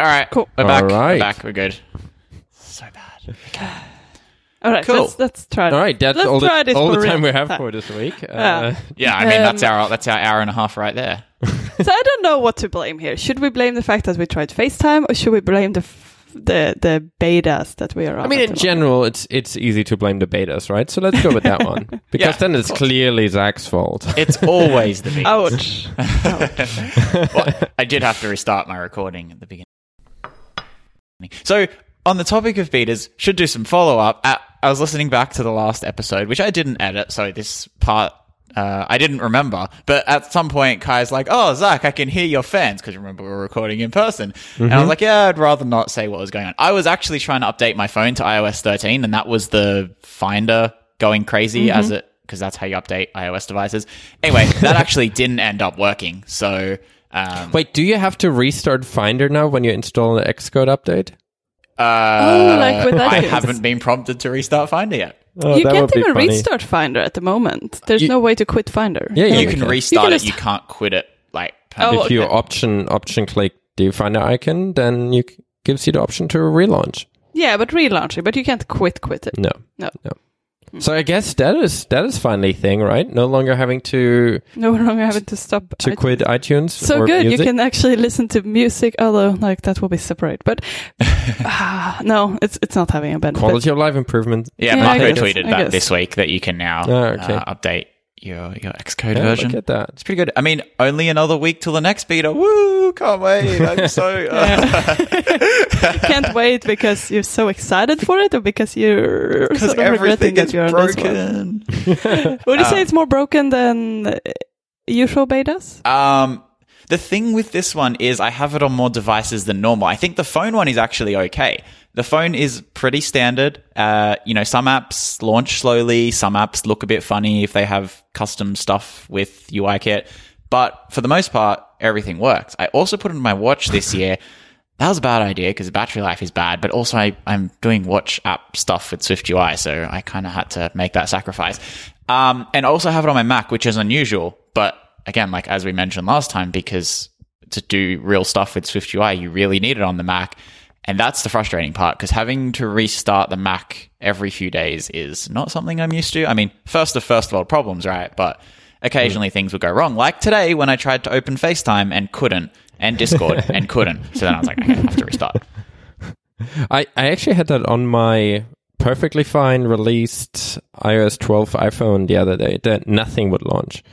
All right, Cool. We're back. All right. We're back. We're good. So bad. All right, Cool. let's let's try. All right, that's let's all try the, this all the time we have time. for this week. Uh, Yeah. Yeah, I mean that's Um, our that's our hour and a half right there. So I don't know what to blame here. Should we blame the fact that we tried FaceTime, or should we blame the f- the the betas that we are on? I mean, in the moment? general, it's it's easy to blame the betas, right? So let's go with that one because Yeah, then it's clearly Zach's fault. It's always the beat. Ouch. well, I did have to restart my recording at the beginning. So, on the topic of betas, should do some follow up. I, I was listening back to the last episode, which I didn't edit, so this part uh, I didn't remember. But at some point, Kai's like, "Oh, Zach, I can hear your fans," because you remember we were recording in person. And I was like, "Yeah, I'd rather not say what was going on." I was actually trying to update my phone to iOS 13, and that was the Finder going crazy as it because that's how you update iOS devices. Anyway, that actually didn't end up working. So. Um, Wait, do you have to restart Finder now when you install the Xcode update? Uh, Oh, like with I iTunes. haven't been prompted to restart Finder yet. Oh, you can't even funny. restart Finder at the moment. There's You- no way to quit Finder. Yeah, yeah, You we can restart You can it. just- You can't quit it. Like Oh, permanently. if you okay. option option click the Finder icon, then you c- gives you the option to relaunch. Yeah, but relaunch it. But you can't quit quit it. No, No. no. So I guess that is that is finally thing, right? No longer having to No longer having to stop. to iTunes. quit iTunes. So or good, music. you can actually listen to music, although like that will be separate. But ah, no, it's it's not having a benefit. quality of life improvement. yeah, Yeah, I Marco tweeted I that this week that you can now Ah, okay. uh, update your your Xcode Yeah, version. Look at that. It's pretty good. I mean, only another week till the next beta. Woo! Can't wait. I'm so. Uh, Can't wait because you're so excited for it, or because you're because sort of regretting everything that is you're on this one? broken. Would you say Um, it's more broken than uh, usual betas? Um, the thing with this one is I have it on more devices than normal. I think the phone one is actually okay. The phone is pretty standard. Uh, you know, some apps launch slowly. Some apps look a bit funny if they have custom stuff with UIKit. But for the most part, everything works. I also put it on my watch this year. That was a bad idea because battery life is bad, but also I, I'm doing watch app stuff with Swift UI, so I kind of had to make that sacrifice. Um, and also have it on my Mac, which is unusual, but again, like as we mentioned last time, because to do real stuff with Swift UI, you really need it on the Mac. And that's the frustrating part because having to restart the Mac every few days is not something I'm used to. I mean, first of first world problems, right? But occasionally things would go wrong. Like today when I tried to open FaceTime and couldn't, and Discord and couldn't. So then I was like, okay, I have to restart. I, I actually had that on my perfectly fine released iOS 12 iPhone the other day that nothing would launch.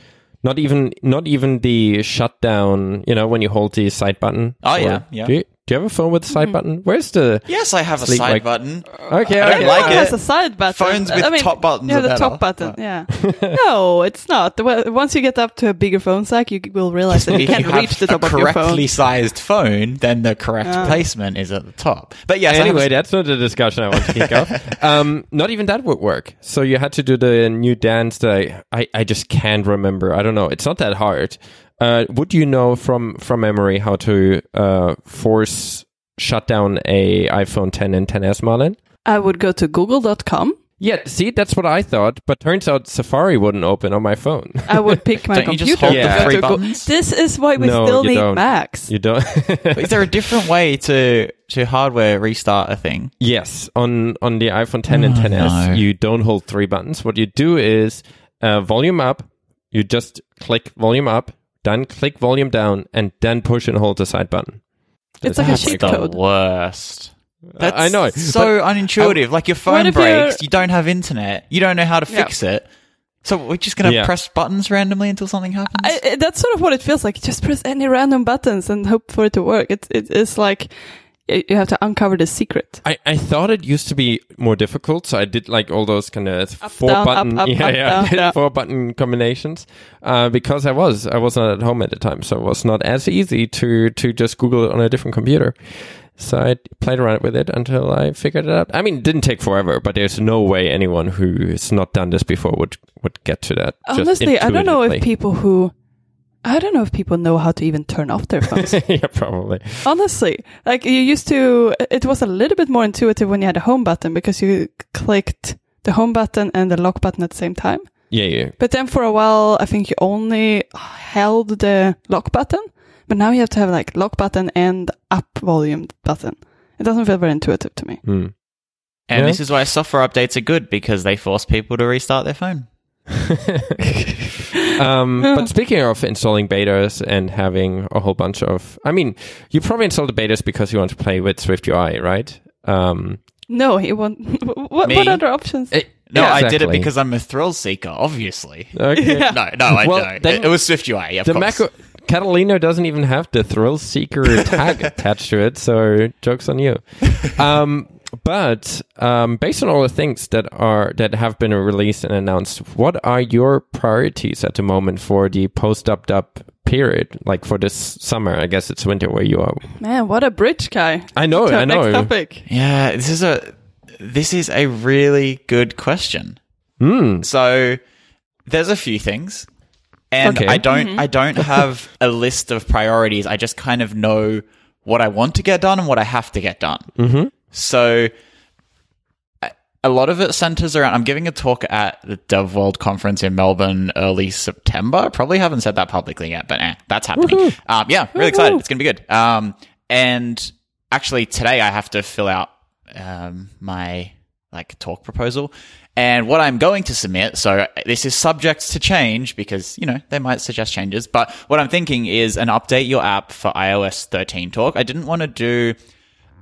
Not even not even the shutdown, you know, when you hold the side button. Oh, yeah, yeah. Do you, do you have a phone with a side button? Where's the Yes, I have a side like- button. Okay, I don't okay. like Everyone it. has a side button. Phones with I mean, top buttons Yeah, are the better. top button. Yeah. no, it's not. Well, Once you get up to a bigger phone stack, you will realize that you can't you reach the a top of your phone. correctly sized phone, then the correct Ah. placement is at the top. But yes, I have a anyway, that's not the discussion I want to kick off. Um, not even that would work. So you had to do the new dance that I, I, I just can't remember. I don't know. It's not that hard. Uh, would you know from from memory how to uh, force shut down a iPhone 10 and 10s, Malin? I would go to google.com. Yeah, see, that's what I thought, but turns out Safari wouldn't open on my phone. I would pick my Don't you computer. just hold the three buttons? This is why we No, still need don't. Macs. You don't. is there a different way to to hardware restart a thing? Yes, on on the iPhone 10 and Oh, 10s, no. you don't hold three buttons. What you do is uh, volume up. You just click volume up, then click volume down, and then push and hold the side button. It's like a That's cheat the code. worst. That's I know, So unintuitive. like your phone if you're- breaks, you don't have internet, you don't know how to Yeah. fix it. So we're just gonna Yeah. press buttons randomly until something happens. I, I- that's sort of what it feels like. Just press any random buttons and hope for it to work. It's it, it's like y- you have to uncover the secret. I, I thought it used to be more difficult, so I did like all those kind of Up, four down, button, up, up, yeah, yeah, down, yeah. four button combinations. Uh, because I was I was not at home at the time, so it was not as easy to to just Google it on a different computer. So I played around with it until I figured it out. I mean, it didn't take forever, but there's no way anyone who has not done this before would would get to that. Honestly, I don't know if people who I don't know if people know how to even turn off their phones. yeah, probably. Honestly, like you used to, it was a little bit more intuitive when you had a home button because you clicked the home button and the lock button at the same time. Yeah, yeah. But then for a while, I think you only held the lock button But now you have to have like lock button and up volume button. It doesn't feel very intuitive to me. Hmm. And Yeah. this is why software updates are good because they force people to restart their phone. um, but speaking of installing betas and having a whole bunch of, I mean, you probably installed the betas because you want to play with Swift UI, right? Um, No, he won't. what, what other options? eh, No, I did it because I'm a thrill seeker, obviously. Okay. Yeah. No, no, I Well, don't. then It, it was Swift UI, yeah, of The course. Mac Catalina doesn't even have the thrill seeker tag attached to it, so jokes on you. Um, but um, based on all the things that are that have been released and announced, what are your priorities at the moment for the post up dub period? Like for this summer, I guess it's winter where you are. Man, what a bridge, Kai. I know, To I know. Next topic. Yeah, this is a this is a really good question. Hmm. So there's a few things, and Okay. I don't I don't have a list of priorities. I just kind of know what I want to get done and what I have to get done. Mm-hmm. So a lot of it centers around. I'm giving a talk at the Dev World conference in Melbourne early September. Probably haven't said that publicly yet, but eh, that's happening. Um, yeah, really excited. It's going to be good. Um, and actually today I have to fill out um, my like talk proposal. And what I'm going to submit, so this is subject to change because, you know, they might suggest changes. But what I'm thinking is an update your app for iOS 13 talk. I didn't want to do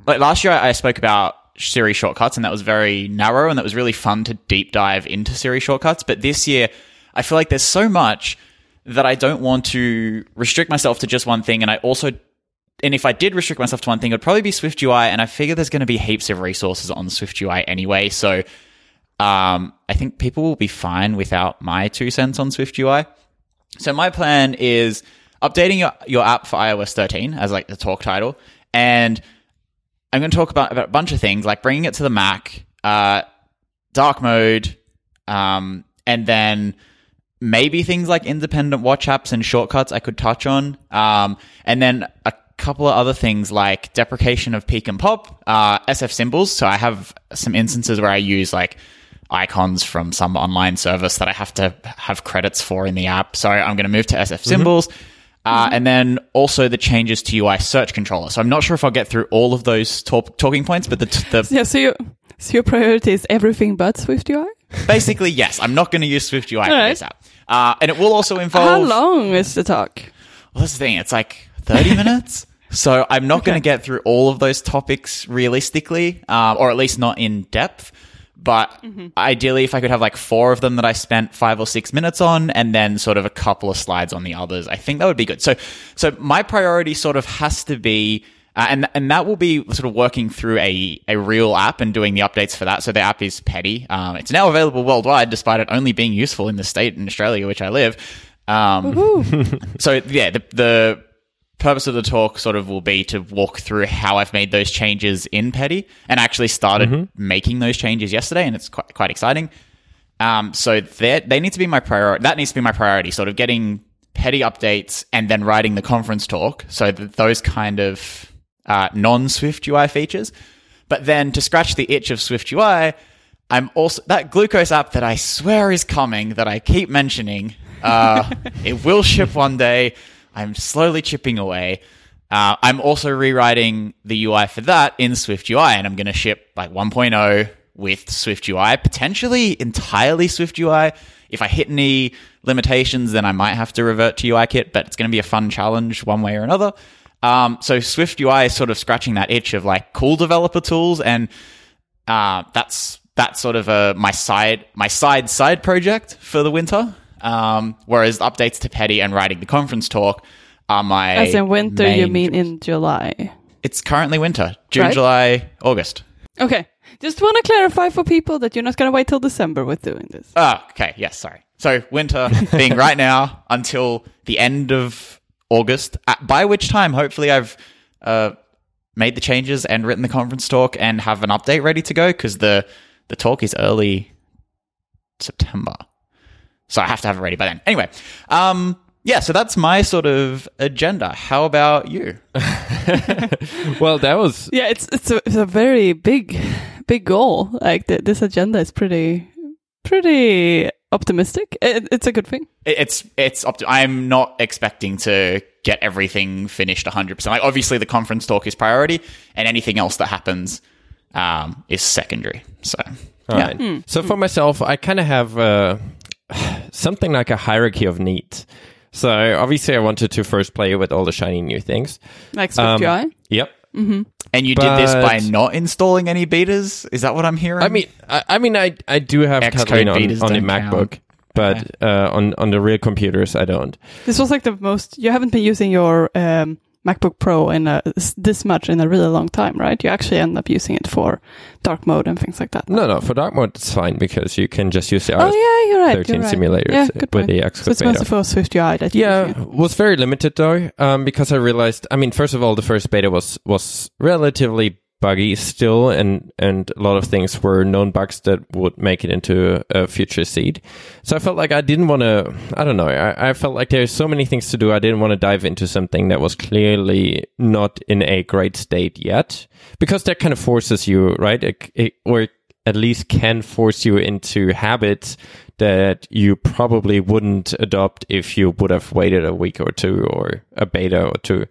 like last year I spoke about Siri shortcuts and that was very narrow and that was really fun to deep dive into Siri shortcuts. But this year I feel like there's so much that I don't want to restrict myself to just one thing. And I also, and if I did restrict myself to one thing, it would probably be Swift UI. And I figure there's going to be heaps of resources on Swift UI anyway. So, um, I think people will be fine without my two cents on Swift UI. So my plan is updating your, your app for iOS 13 as like the talk title. And I'm going to talk about, about a bunch of things like bringing it to the Mac, uh, dark mode, um, and then maybe things like independent watch apps and shortcuts I could touch on. Um, and then a couple of other things like deprecation of peek and pop, uh, SF symbols. So I have some instances where I use like icons from some online service that I have to have credits for in the app. So I'm going to move to SF symbols. Uh, and then also the changes to UI search controller. So I'm not sure if I'll get through all of those talk- talking points, but the, t- the Yeah, so, you, so your priority is everything but Swift UI? basically yes, I'm not going to use Swift UI for this app. Uh, and it will also involve. How long is the talk? Well, that's the thing. It's like 30 minutes. So I'm not going to get through all of those topics realistically, um, or at least not in depth. But ideally, if I could have like four of them that I spent five or six minutes on, and then sort of a couple of slides on the others, I think that would be good. So, so my priority sort of has to be, uh, and and that will be sort of working through a a real app and doing the updates for that. So the app is Petty. Um, it's now available worldwide, despite it only being useful in the state in Australia, which I live. Um, so yeah, the, the purpose of the talk sort of will be to walk through how I've made those changes in Petty and actually started making those changes yesterday, and it's quite quite exciting. Um, so they they need to be my priority. That needs to be my priority. Sort of getting Petty updates and then writing the conference talk. So that those kind of uh, non Swift UI features. But then to scratch the itch of Swift UI, I'm also that glucose app that I swear is coming that I keep mentioning. Uh, it will ship one day. I'm slowly chipping away. Uh, I'm also rewriting the UI for that in Swift UI, and I'm going to ship like 1.0 with Swift UI, potentially entirely Swift UI. If I hit any limitations, then I might have to revert to UIKit, but it's going to be a fun challenge one way or another. Um, so Swift UI is sort of scratching that itch of like cool developer tools, and uh, that's that's sort of a my side my side side project for the winter. Um, whereas updates to Petty and writing the conference talk are my As in winter, you mean jobs. in July? It's currently winter, June, Right. July, August. Okay. Just want to clarify for people that you're not going to wait till December with doing this. Oh, okay. Yes, sorry. So winter being right now until the end of August, at, by which time hopefully I've uh, made the changes and written the conference talk and have an update ready to go because the the talk is early September, so I have to have it ready by then. Anyway, um, yeah. So that's my sort of agenda. How about you? Well, that was Yeah, it's it's a, it's a very big big goal. Like th- this agenda is pretty pretty optimistic. It, it's a good thing. It- It's it's up to, I'm not expecting to get everything finished 100%. Like obviously the conference talk is priority and anything else that happens um, is secondary. So All yeah. right. So for myself, I kind of have uh, something like a hierarchy of needs. So obviously, I wanted to first play with all the shiny new things. Like Swift Um, UI. Yep. And you did this by not installing any betas? Is that what I'm hearing? I mean, I, I mean, I I do have Xcode Kotlin on, betas on the MacBook, count. but uh, on on the real computers, I don't. This was like the most. You haven't been using your um, MacBook Pro in a, this much in a really long time, right? You actually end up using it for dark mode and things like that. No, no, for dark mode it's fine because you can just use the Oh yeah, you're right. 13 you're right. simulators Yeah, good with point. the So Xcode it's beta. mostly for Swift UI that Yeah, was very limited though, um, because I realized. I mean, first of all, the first beta was was relatively buggy still, and and a lot of things were known bugs that would make it into a future seed. So I felt like I didn't want to. I don't know. I, I felt like there's so many things to do. I didn't want to dive into something that was clearly not in a great state yet, because that kind of forces you, right? It, it, or at least can force you into habits that you probably wouldn't adopt if you would have waited a week or two or a beta or two.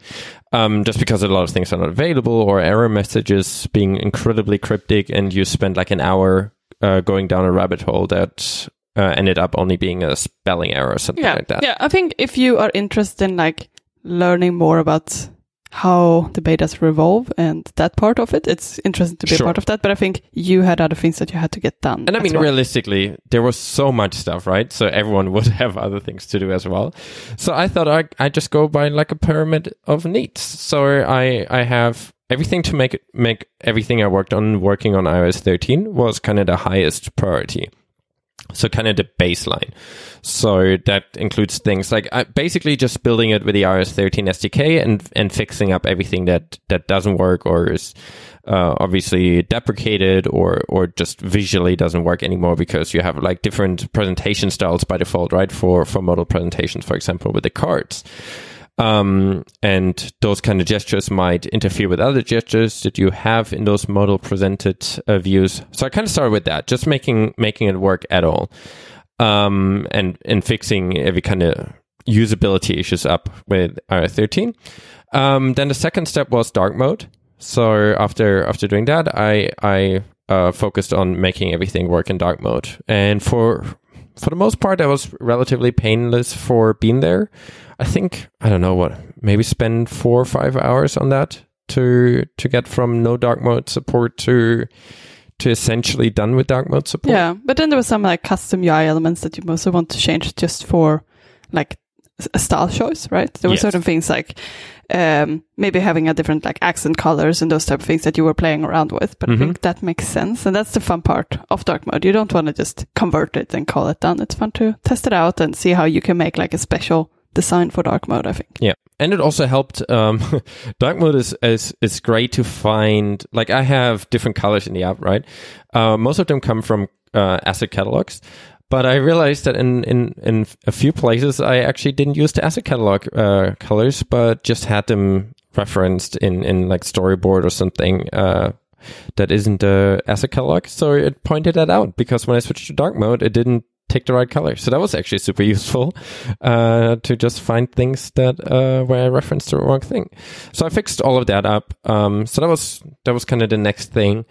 Um, just because a lot of things are not available or error messages being incredibly cryptic and you spend like an hour uh, going down a rabbit hole that uh, ended up only being a spelling error or something Yeah, like that. yeah. I think if you are interested in like learning more about how the betas revolve and that part of it, it's interesting to be Sure. a part of that. But I think you had other things that you had to get done. And I mean, well. realistically, there was so much stuff, right? So everyone would have other things to do as well. So I thought I I just go by like a pyramid of needs. So I I have everything to make make everything I worked on working on iOS 13 was kind of the highest priority. So kind of the baseline. So that includes things like uh, basically just building it with the iOS 13 SDK and and fixing up everything that that doesn't work or is uh, obviously deprecated or or just visually doesn't work anymore because you have like different presentation styles by default, right? For for modal presentations, for example, with the cards. Um, and those kind of gestures might interfere with other gestures that you have in those modal presented uh, views. So I kind of started with that, just making making it work at all, um, and and fixing every kind of usability issues up with iOS 13. Um, then the second step was dark mode. So after after doing that, I I uh, focused on making everything work in dark mode, and for for the most part, that was relatively painless for being there. I think I don't know what maybe spend four or five hours on that to to get from no dark mode support to to essentially done with dark mode support. Yeah, but then there was some like custom UI elements that you mostly want to change just for like style choice, right? There were Yes. certain things like um, maybe having a different like accent colors and those type of things that you were playing around with. But Mhm. I think that makes sense, and that's the fun part of dark mode. You don't want to just convert it and call it done. It's fun to test it out and see how you can make like a special design for dark mode. I think. Yeah, and it also helped. Um, dark mode is, is is great to find. Like I have different colors in the app, right? Uh, most of them come from uh, asset catalogs, but I realized that in in in a few places I actually didn't use the asset catalog uh, colors, but just had them referenced in in like storyboard or something. Uh, that isn't the asset catalog, so it pointed that out because when I switched to dark mode, it didn't take the right color. So that was actually super useful uh, to just find things that uh, where I referenced the wrong thing. So I fixed all of that up. Um, so that was that was kind of the next thing.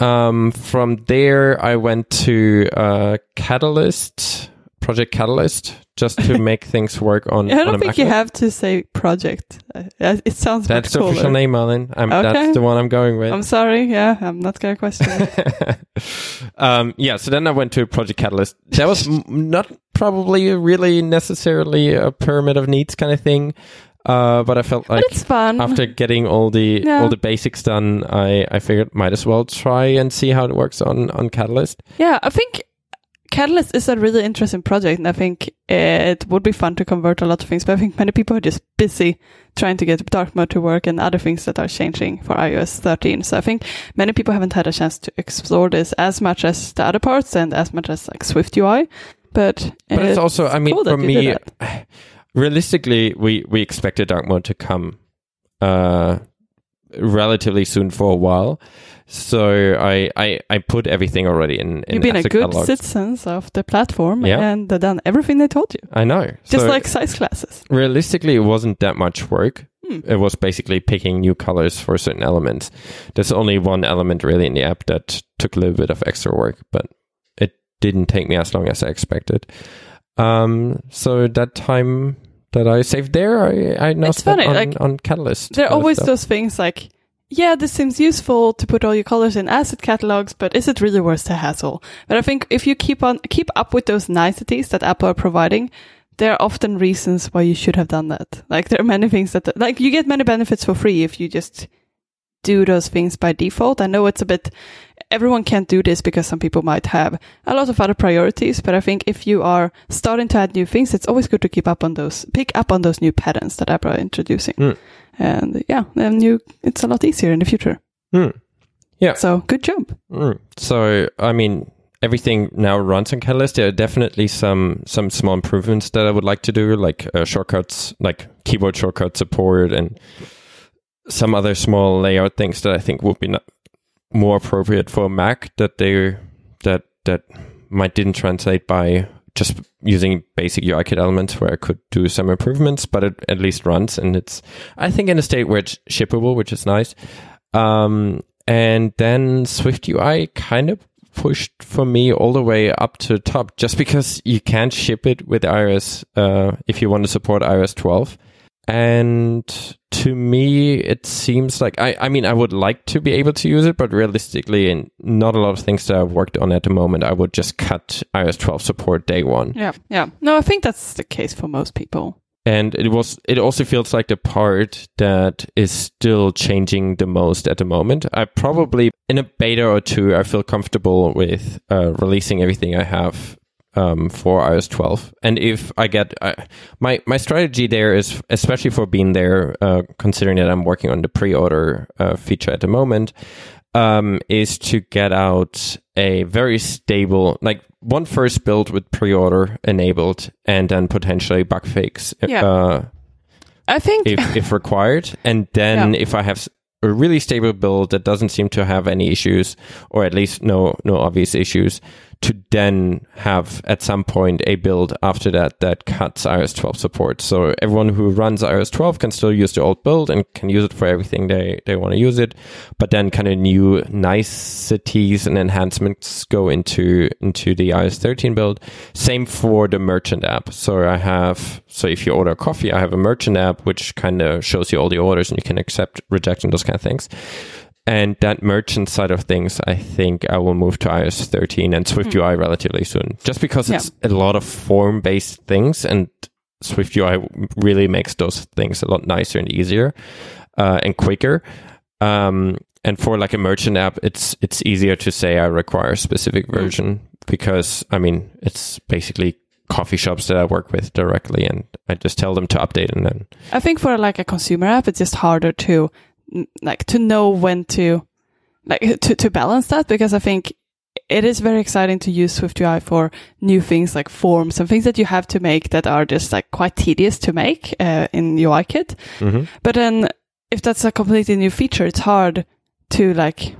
Um, from there, I went to uh, Catalyst, Project Catalyst, just to make things work on. I don't a think you MacBook. have to say project. Uh, it sounds That's the official name, Malin. I'm, Okay. That's the one I'm going with. I'm sorry. Yeah, I'm not gonna question it. um, yeah, so then I went to Project Catalyst. That was m- not probably really necessarily a pyramid of needs kind of thing, uh, but I felt like it's fun. after getting all the Yeah. all the basics done, I, I figured might as well try and see how it works on on Catalyst. Yeah, I think Catalyst is a really interesting project, and I think it would be fun to convert a lot of things. But I think many people are just busy trying to get dark mode to work and other things that are changing for iOS 13. So I think many people haven't had a chance to explore this as much as the other parts and as much as like Swift UI. But But it's also, I mean, cool for me. realistically, we we expected dark mode to come uh, relatively soon for a while. So I I, I put everything already in. in You've been a good catalogs. citizen of the platform Yeah. and done everything they told you. I know. Just So like size classes. realistically, it wasn't that much work. Hmm. It was basically picking new colors for certain elements. There's only one element really in the app that took a little bit of extra work, but it didn't take me as long as I expected. Um, so that time that I saved there, I, I now It's spent funny, on, like, on Catalyst. There are always those things like, yeah, this seems useful to put all your colors in asset catalogs, but is it really worth the hassle? But I think if you keep on keep up with those niceties that Apple are providing, there are often reasons why you should have done that. Like there are many things that like you get many benefits for free if you just do those things by default. I know it's a bit everyone can't do this because some people might have a lot of other priorities, but I think if you are starting to add new things, it's always good to keep up on those pick up on those new patterns that Apple are introducing. Mm. And yeah, then you it's a lot easier in the future. Hmm. Yeah. So good job. Mm. So I mean, everything now runs on Catalyst. There are definitely some some small improvements that I would like to do, like uh, shortcuts, like keyboard shortcut support, and some other small layout things that I think would be not more appropriate for Mac. That they that that might didn't translate by just using basic UIKit elements where I could do some improvements, but it at least runs and it's I think in a state where it's shippable, which is nice. Um, and then Swift UI kind of pushed for me all the way up to the top just because you can't ship it with iOS uh, if you want to support iOS 12. And to me, it seems like I, I mean, I would like to be able to use it, but realistically, and not a lot of things that I've worked on at the moment, I would just cut iOS 12 support day one. Yeah. Yeah. No, I think that's the case for most people. and it was it also feels like the part that is still changing the most at the moment i probably in a beta or two i feel comfortable with uh, releasing everything i have um, for ios 12 and if i get uh, my my strategy there is especially for being there uh, considering that i'm working on the pre-order uh, feature at the moment um, is to get out a very stable, like one first build with pre-order enabled, and then potentially bug fix Yeah. uh, I think if if required, and then if I have a really stable build that doesn't seem to have any issues, or at least no no obvious issues, to then have at some point a build after that that cuts iOS 12 support. So everyone who runs iOS 12 can still use the old build and can use it for everything they, they want to use it. But then kind of new niceties and enhancements go into into the iOS 13 build. Same for the merchant app. So I have so if you order coffee, I have a merchant app which kind of shows you all the orders and you can accept, reject, and those kind of things. And that merchant side of things, I think I will move to iOS 13 and Swift UI relatively soon, just because it's a lot of form based things and Swift UI really makes those things a lot nicer and easier uh, and quicker. Um, and for like a merchant app, it's it's easier to say I require a specific version because I mean it's basically coffee shops that I work with directly, and I just tell them to update, and then I think for like a consumer app, it's just harder to mm, like to know when to like to to balance that because I think it is very exciting to use SwiftUI for new things like forms and things that you have to make that are just like quite tedious to make uh, in UIKit. But then if that's a completely new feature, it's hard to like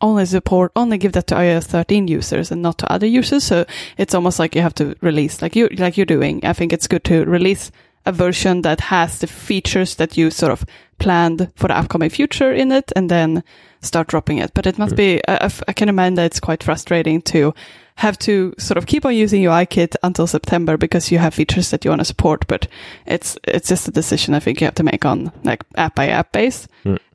only support, only give that to iOS 13 users and not to other users. So it's almost like you have to release, like you, like you're doing. I think it's good to release a version that has the features that you sort of planned for the upcoming future in it and then start dropping it. But it must be, I, I can imagine that it's quite frustrating to have to sort of keep on using UIKit until September because you have features that you want to support, but it's, it's just a decision I think you have to make on like app by app base.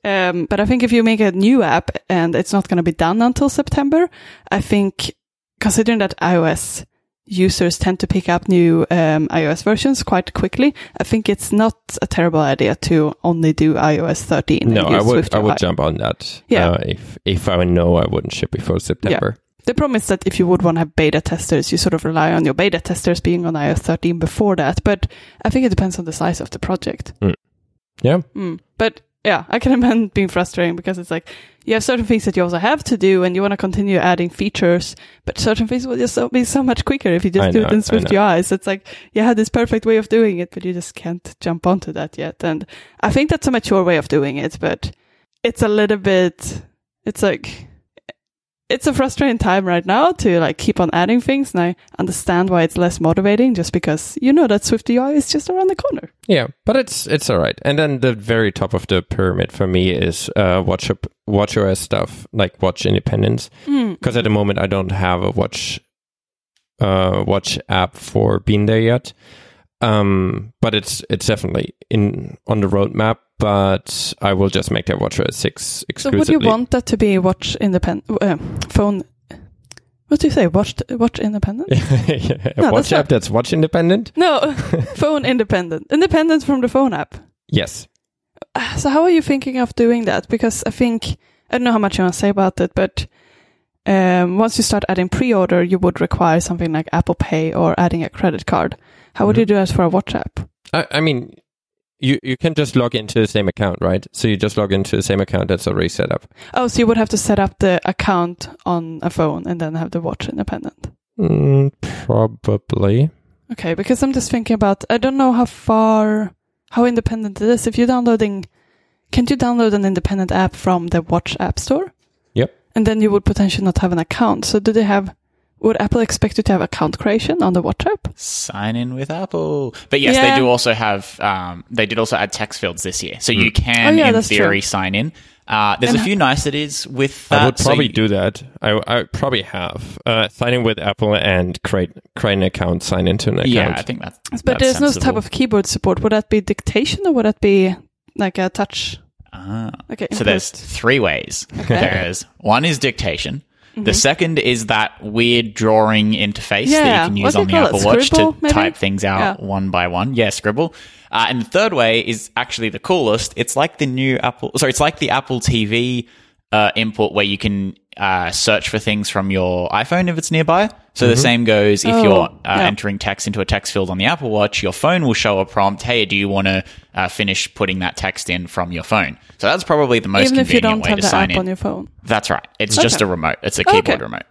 Um, but I think if you make a new app and it's not going to be done until September, I think considering that iOS users tend to pick up new um, iOS versions quite quickly, I think it's not a terrible idea to only do iOS 13. no, I would. I would jump on that. Yeah. uh, if if I know I wouldn't ship before September. Yeah. The problem is that if you would want to have beta testers, you sort of rely on your beta testers being on iOS 13 before that. But I think it depends on the size of the project. Yeah, Mm. But yeah, I can imagine being frustrating because it's like you have certain things that you also have to do and you want to continue adding features, but certain things will just so, be so much quicker if you just I do know, it in Swift. UI. So it's like you have this perfect way of doing it, but you just can't jump onto that yet. And I think that's a mature way of doing it, but it's a little bit. It's like it's a frustrating time right now to like keep on adding things, and I understand why it's less motivating, just because you know that Swift UI is just around the corner. Yeah, but it's it's all right. And then the very top of the pyramid for me is uh, watch WatchOS stuff like Watch Independence, because at the moment I don't have a watch uh, watch app for being there yet. Um, but it's it's definitely in on the roadmap. But I will just make that WatchOS six exclusively. So would you want that to be watch independent uh, phone? What do you say? Watch watch independent? a No, watch that's app not- that's watch independent? No, phone independent. Independent from the phone app. Yes. So how are you thinking of doing that? Because I think I don't know how much you want to say about it, but um, once you start adding pre-order, you would require something like Apple Pay or adding a credit card. How would you do that for a watch app? I, I mean, you you can just log into the same account, right? So you just log into the same account that's already set up. Oh, so you would have to set up the account on a phone and then have the watch independent. Mm, probably. Okay, because I'm just thinking about I don't know how far how independent it is. If you're downloading can't you download an independent app from the watch app store? Yep. And then you would potentially not have an account. So do they have would Apple expect you to have account creation on the watch app? Sign in with Apple. But yes, Yeah. they do also have. Um, they did also add text fields this year, so you can, Oh, yeah, in theory, true. sign in. Uh, there's And a few niceties with that. I would so probably you- do that. I I probably have uh, sign in with Apple and create create an account, sign into an account. Yeah, I think that's. But that's there's no type of keyboard support. Would that be dictation or would that be like a touch? Ah. Okay, So there's three ways. Okay. There's one is dictation. The second is that weird drawing interface that you can use you on the? Apple Watch Scribble, to maybe? type things out Yeah. one by one. Yeah, scribble. Uh, and the third way is actually the coolest. It's like the new Apple. Sorry, it's like the Apple TV uh, input where you can uh, search for things from your iPhone if it's nearby. So the same goes if Oh, you're uh, yeah. entering text into a text field on the Apple Watch, your phone will show a prompt. Hey, do you want to uh, finish putting that text in from your phone? So that's probably the most Even if you convenient don't way have to the sign app in. on your phone. That's right. It's Okay. just a remote. It's a keyboard Okay. remote.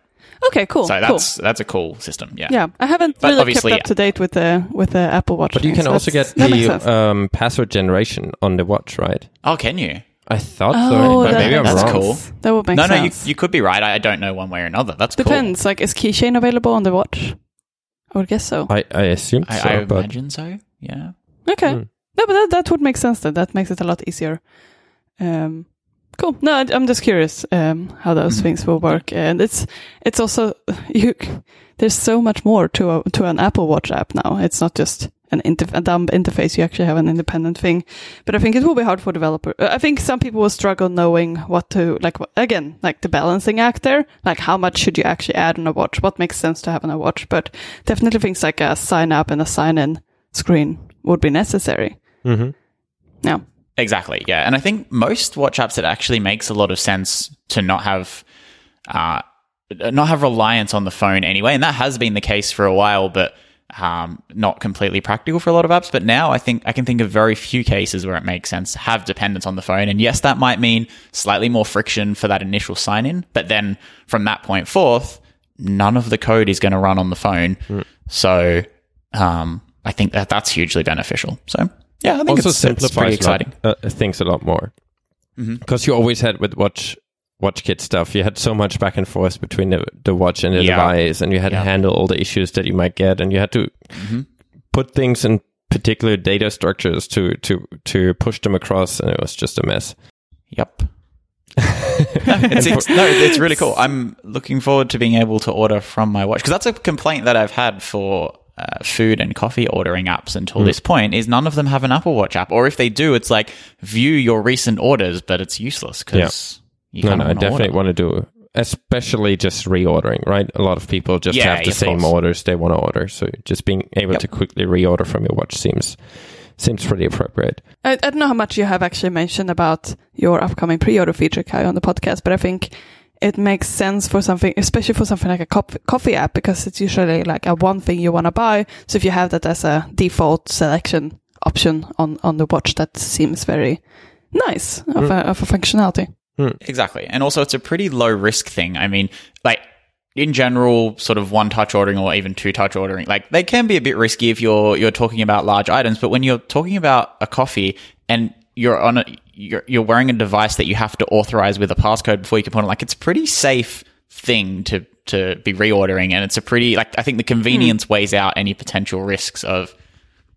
Okay, cool. So cool. that's that's a cool system. Yeah. Yeah, I haven't But really kept up to date with the with the Apple Watch. But you can so also get that makes sense. the um, password generation on the watch, right? Oh, can you? I thought oh, so, but maybe I'm That's wrong. cool. That would make sense. no, no, you, you could be right. I, I don't know one way or another. That's Depends. Like, is keychain available on the watch? I would guess so. I, I assumed cool. I, so, I but imagine so. Yeah. Okay. Hmm. No, but that, that would make sense then. That makes it a lot easier. Um, cool. No, I, I'm just curious um, how those Mhm. things will work, and it's it's also you. There's so much more to a, to an Apple Watch app now. It's not just an interf- a dumb interface. You actually have an independent thing. But I think it will be hard for developer. uh, I think some people will struggle knowing what to like. Again, like the balancing act there. Like how much should you actually add on a watch? What makes sense to have on a watch? But definitely things like a sign up and a sign in screen would be necessary. Mm-hmm. Yeah. Exactly. Yeah. And I think most watch apps, it actually makes a lot of sense to not have, uh, not have reliance on the phone anyway. And that has been the case for a while, but um, not completely practical for a lot of apps. But now I think I can think of very few cases where it makes sense to have dependence on the phone. And yes, that might mean slightly more friction for that initial sign in. But then from that point forth, none of the code is going to run on the phone. So um, I think that that's hugely beneficial. So yeah, I think also it's, it's pretty simplifies exciting. lot- uh, things a lot more. Because you always had with watch watch kit stuff, you had so much back and forth between the, the watch and the Yeah. device, and you had Yeah. to handle all the issues that you might get, and you had to Mhm. put things in particular data structures to to to push them across, and it was just a mess. Yep. it's, it's, no, it's really cool. I'm looking forward to being able to order from my watch because that's a complaint that I've had for uh, food and coffee ordering apps until this point. Is none of them have an Apple Watch app, or if they do, it's like view your recent orders, but it's useless because no, no, I definitely order. want to do, especially just reordering. Right, a lot of people just Yeah, have the same course. orders they want to order, so just being able Yep. to quickly reorder from your watch seems seems pretty appropriate. I, I don't know how much you have actually mentioned about your upcoming pre-order feature, Kai, on the podcast, but I think it makes sense for something, especially for something like a coffee, coffee app, because it's usually like a one thing you want to buy. So if you have that as a default selection option on, on the watch, that seems very nice of, mm. a, of a functionality. Hmm. Exactly. And also, it's a pretty low risk thing. I mean, like, in general, sort of one touch ordering or even two touch ordering, like they can be a bit risky if you're you're talking about large items. But when you're talking about a coffee and you're on a you're, you're wearing a device that you have to authorize with a passcode before you can put it. Like it's a pretty safe thing to to be reordering, and it's a pretty like I think the convenience hmm. weighs out any potential risks of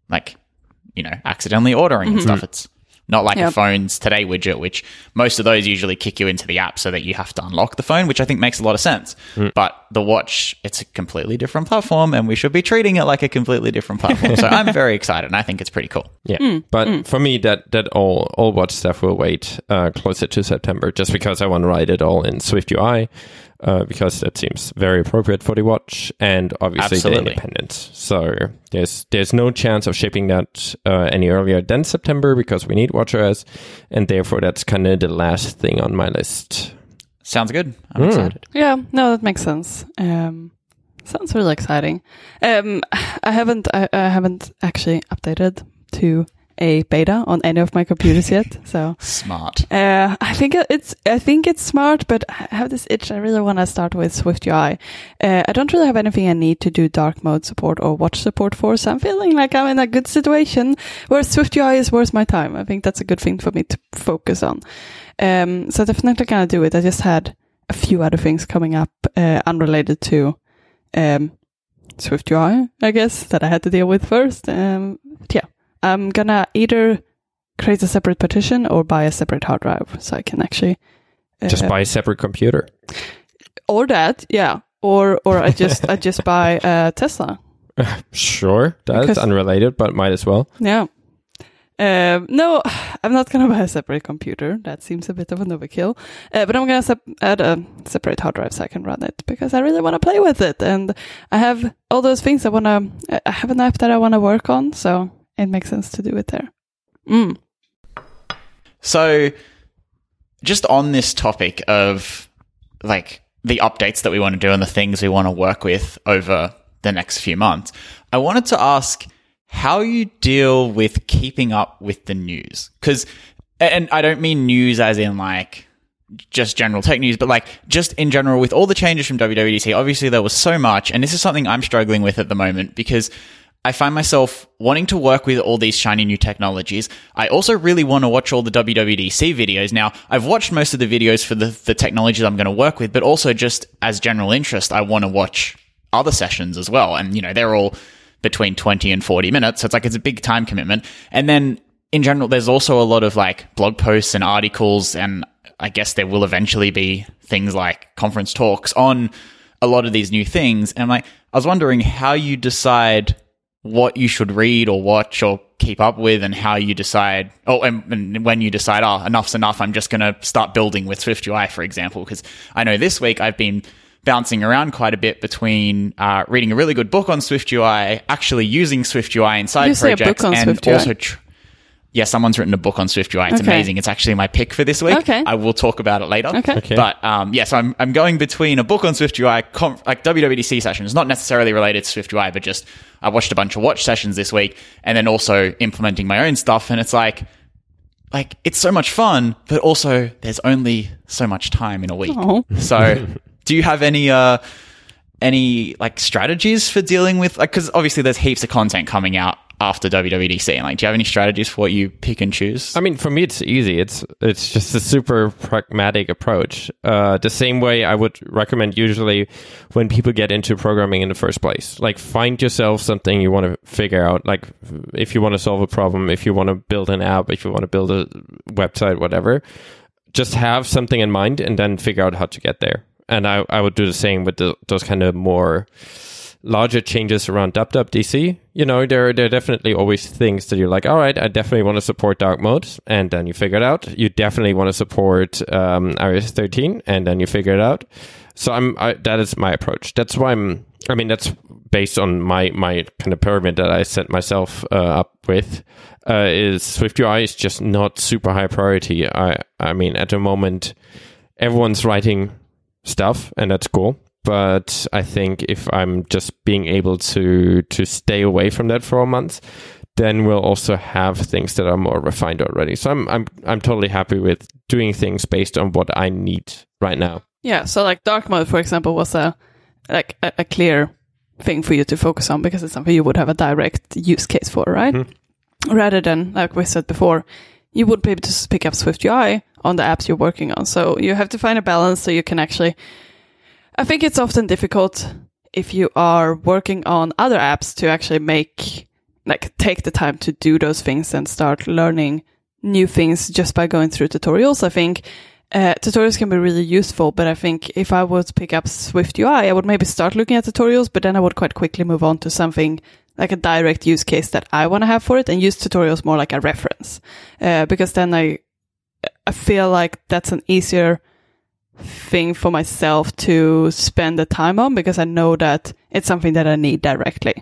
like you know accidentally ordering and hmm. stuff. It's not like a phone's today widget, which most of those usually kick you into the app so that you have to unlock the phone, which I think makes a lot of sense. Mm. But the watch, it's a completely different platform, and we should be treating it like a completely different platform. so I'm very excited, and I think it's pretty cool. Yeah, mm. but mm. for me, that that all all watch stuff will wait uh, closer to September, just because I want to write it all in Swift UI, uh, because that seems very appropriate for the watch, and obviously Absolutely. the independence. So there's there's no chance of shipping that uh, any earlier than September because we need WatchOS, and therefore that's kind of the last thing on my list. Sounds good. I'm excited. Yeah, no, that makes sense. Um, sounds really exciting. Um, I haven't, I, I haven't actually updated to a beta on any of my computers yet. So Smart. uh, I think it's, I think it's smart, but I have this itch. I really want to start with Swift UI. Uh, I don't really have anything I need to do dark mode support or watch support for, so I'm feeling like I'm in a good situation where Swift UI is worth my time. I think that's a good thing for me to focus on. Um, so definitely gonna do it. I just had a few other things coming up uh, unrelated to um, Swift UI, I guess, that I had to deal with first. Um, yeah, I'm gonna either create a separate partition or buy a separate hard drive so I can actually uh, Just buy a separate computer. or that, yeah, or or I just I just buy a Tesla. Sure, that's Because- unrelated, but might as well. Yeah. Um, no, I'm not gonna buy a separate computer. That seems a bit of an overkill. Uh, but I'm gonna sep- add a separate hard drive so I can run it because I really want to play with it, and I have all those things I wanna. I have an app that I want to work on, so it makes sense to do it there. Mm. So, just on this topic of like the updates that we want to do and the things we want to work with over the next few months, I wanted to ask how you deal with keeping up with the news. Because, and I don't mean news as in like just general tech news, but like just in general with all the changes from WWDC, obviously there was so much. And this is something I'm struggling with at the moment because I find myself wanting to work with all these shiny new technologies. I also really want to watch all the WWDC videos. Now, I've watched most of the videos for the, the technologies I'm going to work with, but also just as general interest, I want to watch other sessions as well. And, you know, they're all between 20 and 40 minutes. So it's like it's a big time commitment. And then in general, there's also a lot of like blog posts and articles. And I guess there will eventually be things like conference talks on a lot of these new things. And like, I was wondering how you decide what you should read or watch or keep up with and how you decide oh and, and when you decide oh enough's enough i'm just going to start building with swift ui for example. Because i know this week i've been bouncing around quite a bit between uh, reading a really good book on swift ui actually using swift ui in side You projects and Swift also tr- yeah someone's written a book on swift ui it's Okay. amazing it's actually my pick for this week Okay. i will talk about it later Okay. Okay. but um, yeah, so I'm, I'm going between a book on Swift UI, conf- like WWDC sessions, not necessarily related to Swift UI, but just I watched a bunch of watch sessions this week, and then also implementing my own stuff. And it's like, like it's so much fun, but also there's only so much time in a week. Oh. So, do you have any uh, any like strategies for dealing with like because obviously there's heaps of content coming out after WWDC, and like, do you have any strategies for what you pick and choose? I mean, for me, it's easy. It's it's just a super pragmatic approach. Uh, the same way I would recommend usually when people get into programming in the first place. Like, find yourself something you want to figure out. Like, if you want to solve a problem, if you want to build an app, if you want to build a website, whatever. Just have something in mind and then figure out how to get there. And I, I would do the same with the, those kind of more larger changes around DubDubDC, you know, there, there are definitely always things that you're like, all right, I definitely want to support dark mode. And then you figure it out. You definitely want to support um, iOS 13 and then you figure it out. So I'm, I, that is my approach. That's why I'm, I mean, that's based on my, my kind of pyramid that I set myself uh, up with. Uh, is SwiftUI is just not super high priority. I, I mean, at the moment, everyone's writing stuff and that's cool but I think if I'm just being able to to stay away from that for a month, then we'll also have things that are more refined already. So I'm I'm I'm totally happy with doing things based on what I need right now. Yeah, so like dark mode, for example, was a like a, a clear thing for you to focus on because it's something you would have a direct use case for, right? Mm-hmm. Rather than like we said before, you wouldn't be able to pick up Swift UI on the apps you're working on. So you have to find a balance so you can actually. I think it's often difficult if you are working on other apps to actually make like take the time to do those things and start learning new things just by going through tutorials. I think uh, tutorials can be really useful, but I think if I would pick up Swift UI, I would maybe start looking at tutorials, but then I would quite quickly move on to something like a direct use case that I want to have for it and use tutorials more like a reference. Uh, because then I, I feel like that's an easier thing for myself to spend the time on because I know that it's something that I need directly.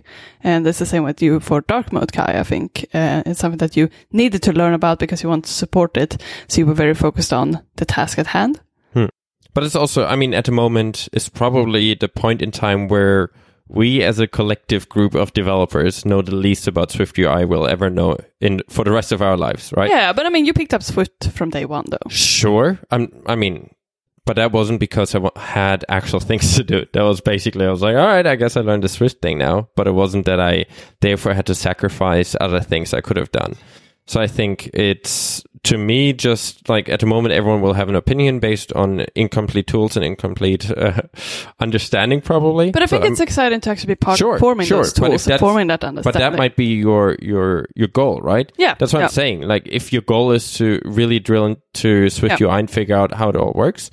And it's the same with you for dark mode, Kai. I think uh, it's something that you needed to learn about because you want to support it. So you were very focused on the task at hand. Hmm. But it's also, I mean, at the moment, it's probably the point in time where we as a collective group of developers know the least about Swift UI we'll ever know in for the rest of our lives, right? Yeah, but I mean, you picked up Swift from day one, though. Sure. I'm, I mean, but that wasn't because I had actual things to do. That was basically, I was like, all right, I guess I learned the Swift thing now. But it wasn't that I therefore had to sacrifice other things I could have done. So I think it's to me just like at the moment everyone will have an opinion based on incomplete tools and incomplete uh, understanding probably. But I think so it's I'm, exciting to actually be part Sure, of forming sure, those tools and forming that understanding. but that might be your your your goal, right? Yeah, That's what yeah. I'm saying. Like if your goal is to really drill into Swift Yeah. UI and figure out how it all works,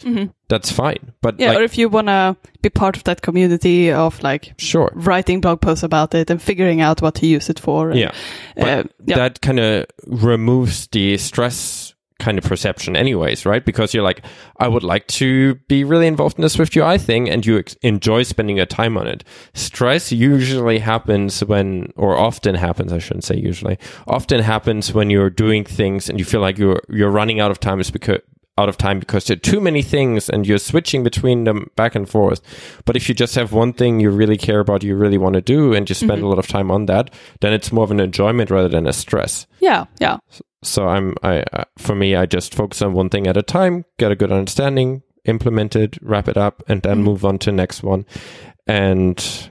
that's fine. But yeah, like, or if you want to be part of that community of like sure. writing blog posts about it and figuring out what to use it for. And, Yeah. Uh, yeah. that kind of removes the stress kind of perception anyways, right? Because you're like, I would like to be really involved in the Swift UI thing and you ex- enjoy spending your time on it. Stress usually happens when, or often happens, I shouldn't say usually, often happens when you're doing things and you feel like you're, you're running out of time is because, out of time because there are too many things and you're switching between them back and forth. But if you just have one thing you really care about, you really want to do, and you spend mm-hmm. a lot of time on that, then it's more of an enjoyment rather than a stress. yeah, yeah. So I'm, I, uh, for me, I just focus on one thing at a time, get a good understanding, implement it, wrap it up, and then mm-hmm. move on to the next one. And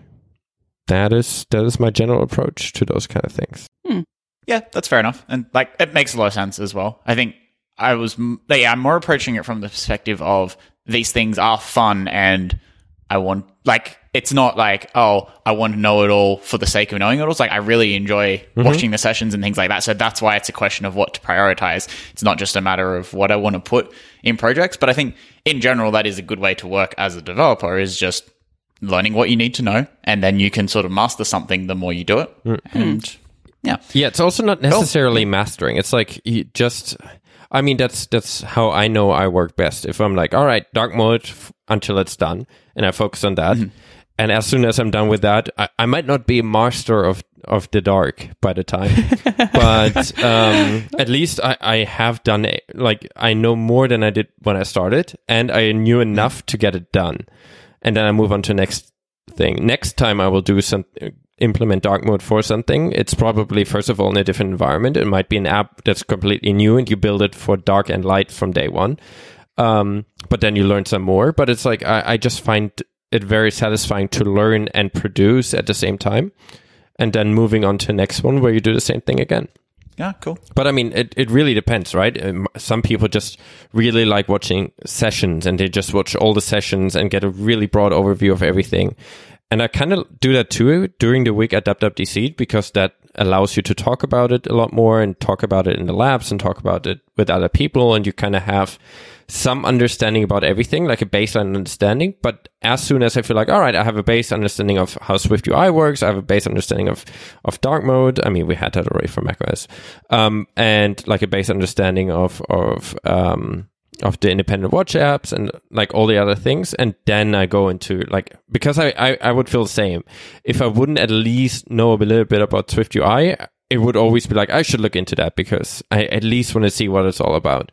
that is that is my general approach to those kind of things. Hmm. Yeah, that's fair enough, and like it makes a lot of sense as well. I think I was, yeah, I'm more approaching it from the perspective of these things are fun, and I want like it's not like oh I want to know it all for the sake of knowing it all. It's like I really enjoy mm-hmm. watching the sessions and things like that. So that's why it's a question of what to prioritize. It's not just a matter of what I want to put in projects, but I think in general that is a good way to work as a developer. Is just learning what you need to know, and then you can sort of master something the more you do it, mm. and hmm. yeah. Yeah, it's also not necessarily mastering. It's like you just I mean that's that's how I know I work best. If I'm like, all right, dark mode f- until it's done and I focus on that. And as soon as I'm done with that, I, I might not be a master of of the dark by the time, but um, at least I, I have done it. Like I know more than I did when I started, and I knew enough to get it done. And then I move on to next thing. Next time I will do some implement dark mode for something. It's probably first of all in a different environment. It might be an app that's completely new and you build it for dark and light from day one. Um, but then you learn some more. But it's like I, I just find it very satisfying to learn and produce at the same time. And then moving on to the next one where you do the same thing again. Yeah, cool. But I mean, it, it really depends, right? Um, Some people just really like watching sessions and they just watch all the sessions and get a really broad overview of everything. And I kind of do that too during the week at WWDC because that allows you to talk about it a lot more and talk about it in the labs and talk about it with other people. And you kind of have some understanding about everything, like a baseline understanding. But as soon as I feel like, all right, I have a base understanding of how Swift UI works, I have a base understanding of, of dark mode. I mean, we had that already for macOS. Um, and like a base understanding of, of, um, of the independent watch apps and like all the other things. And then I go into like, because I, I, I would feel the same. If I wouldn't at least know a little bit about Swift UI, it would always be like, I should look into that because I at least want to see what it's all about.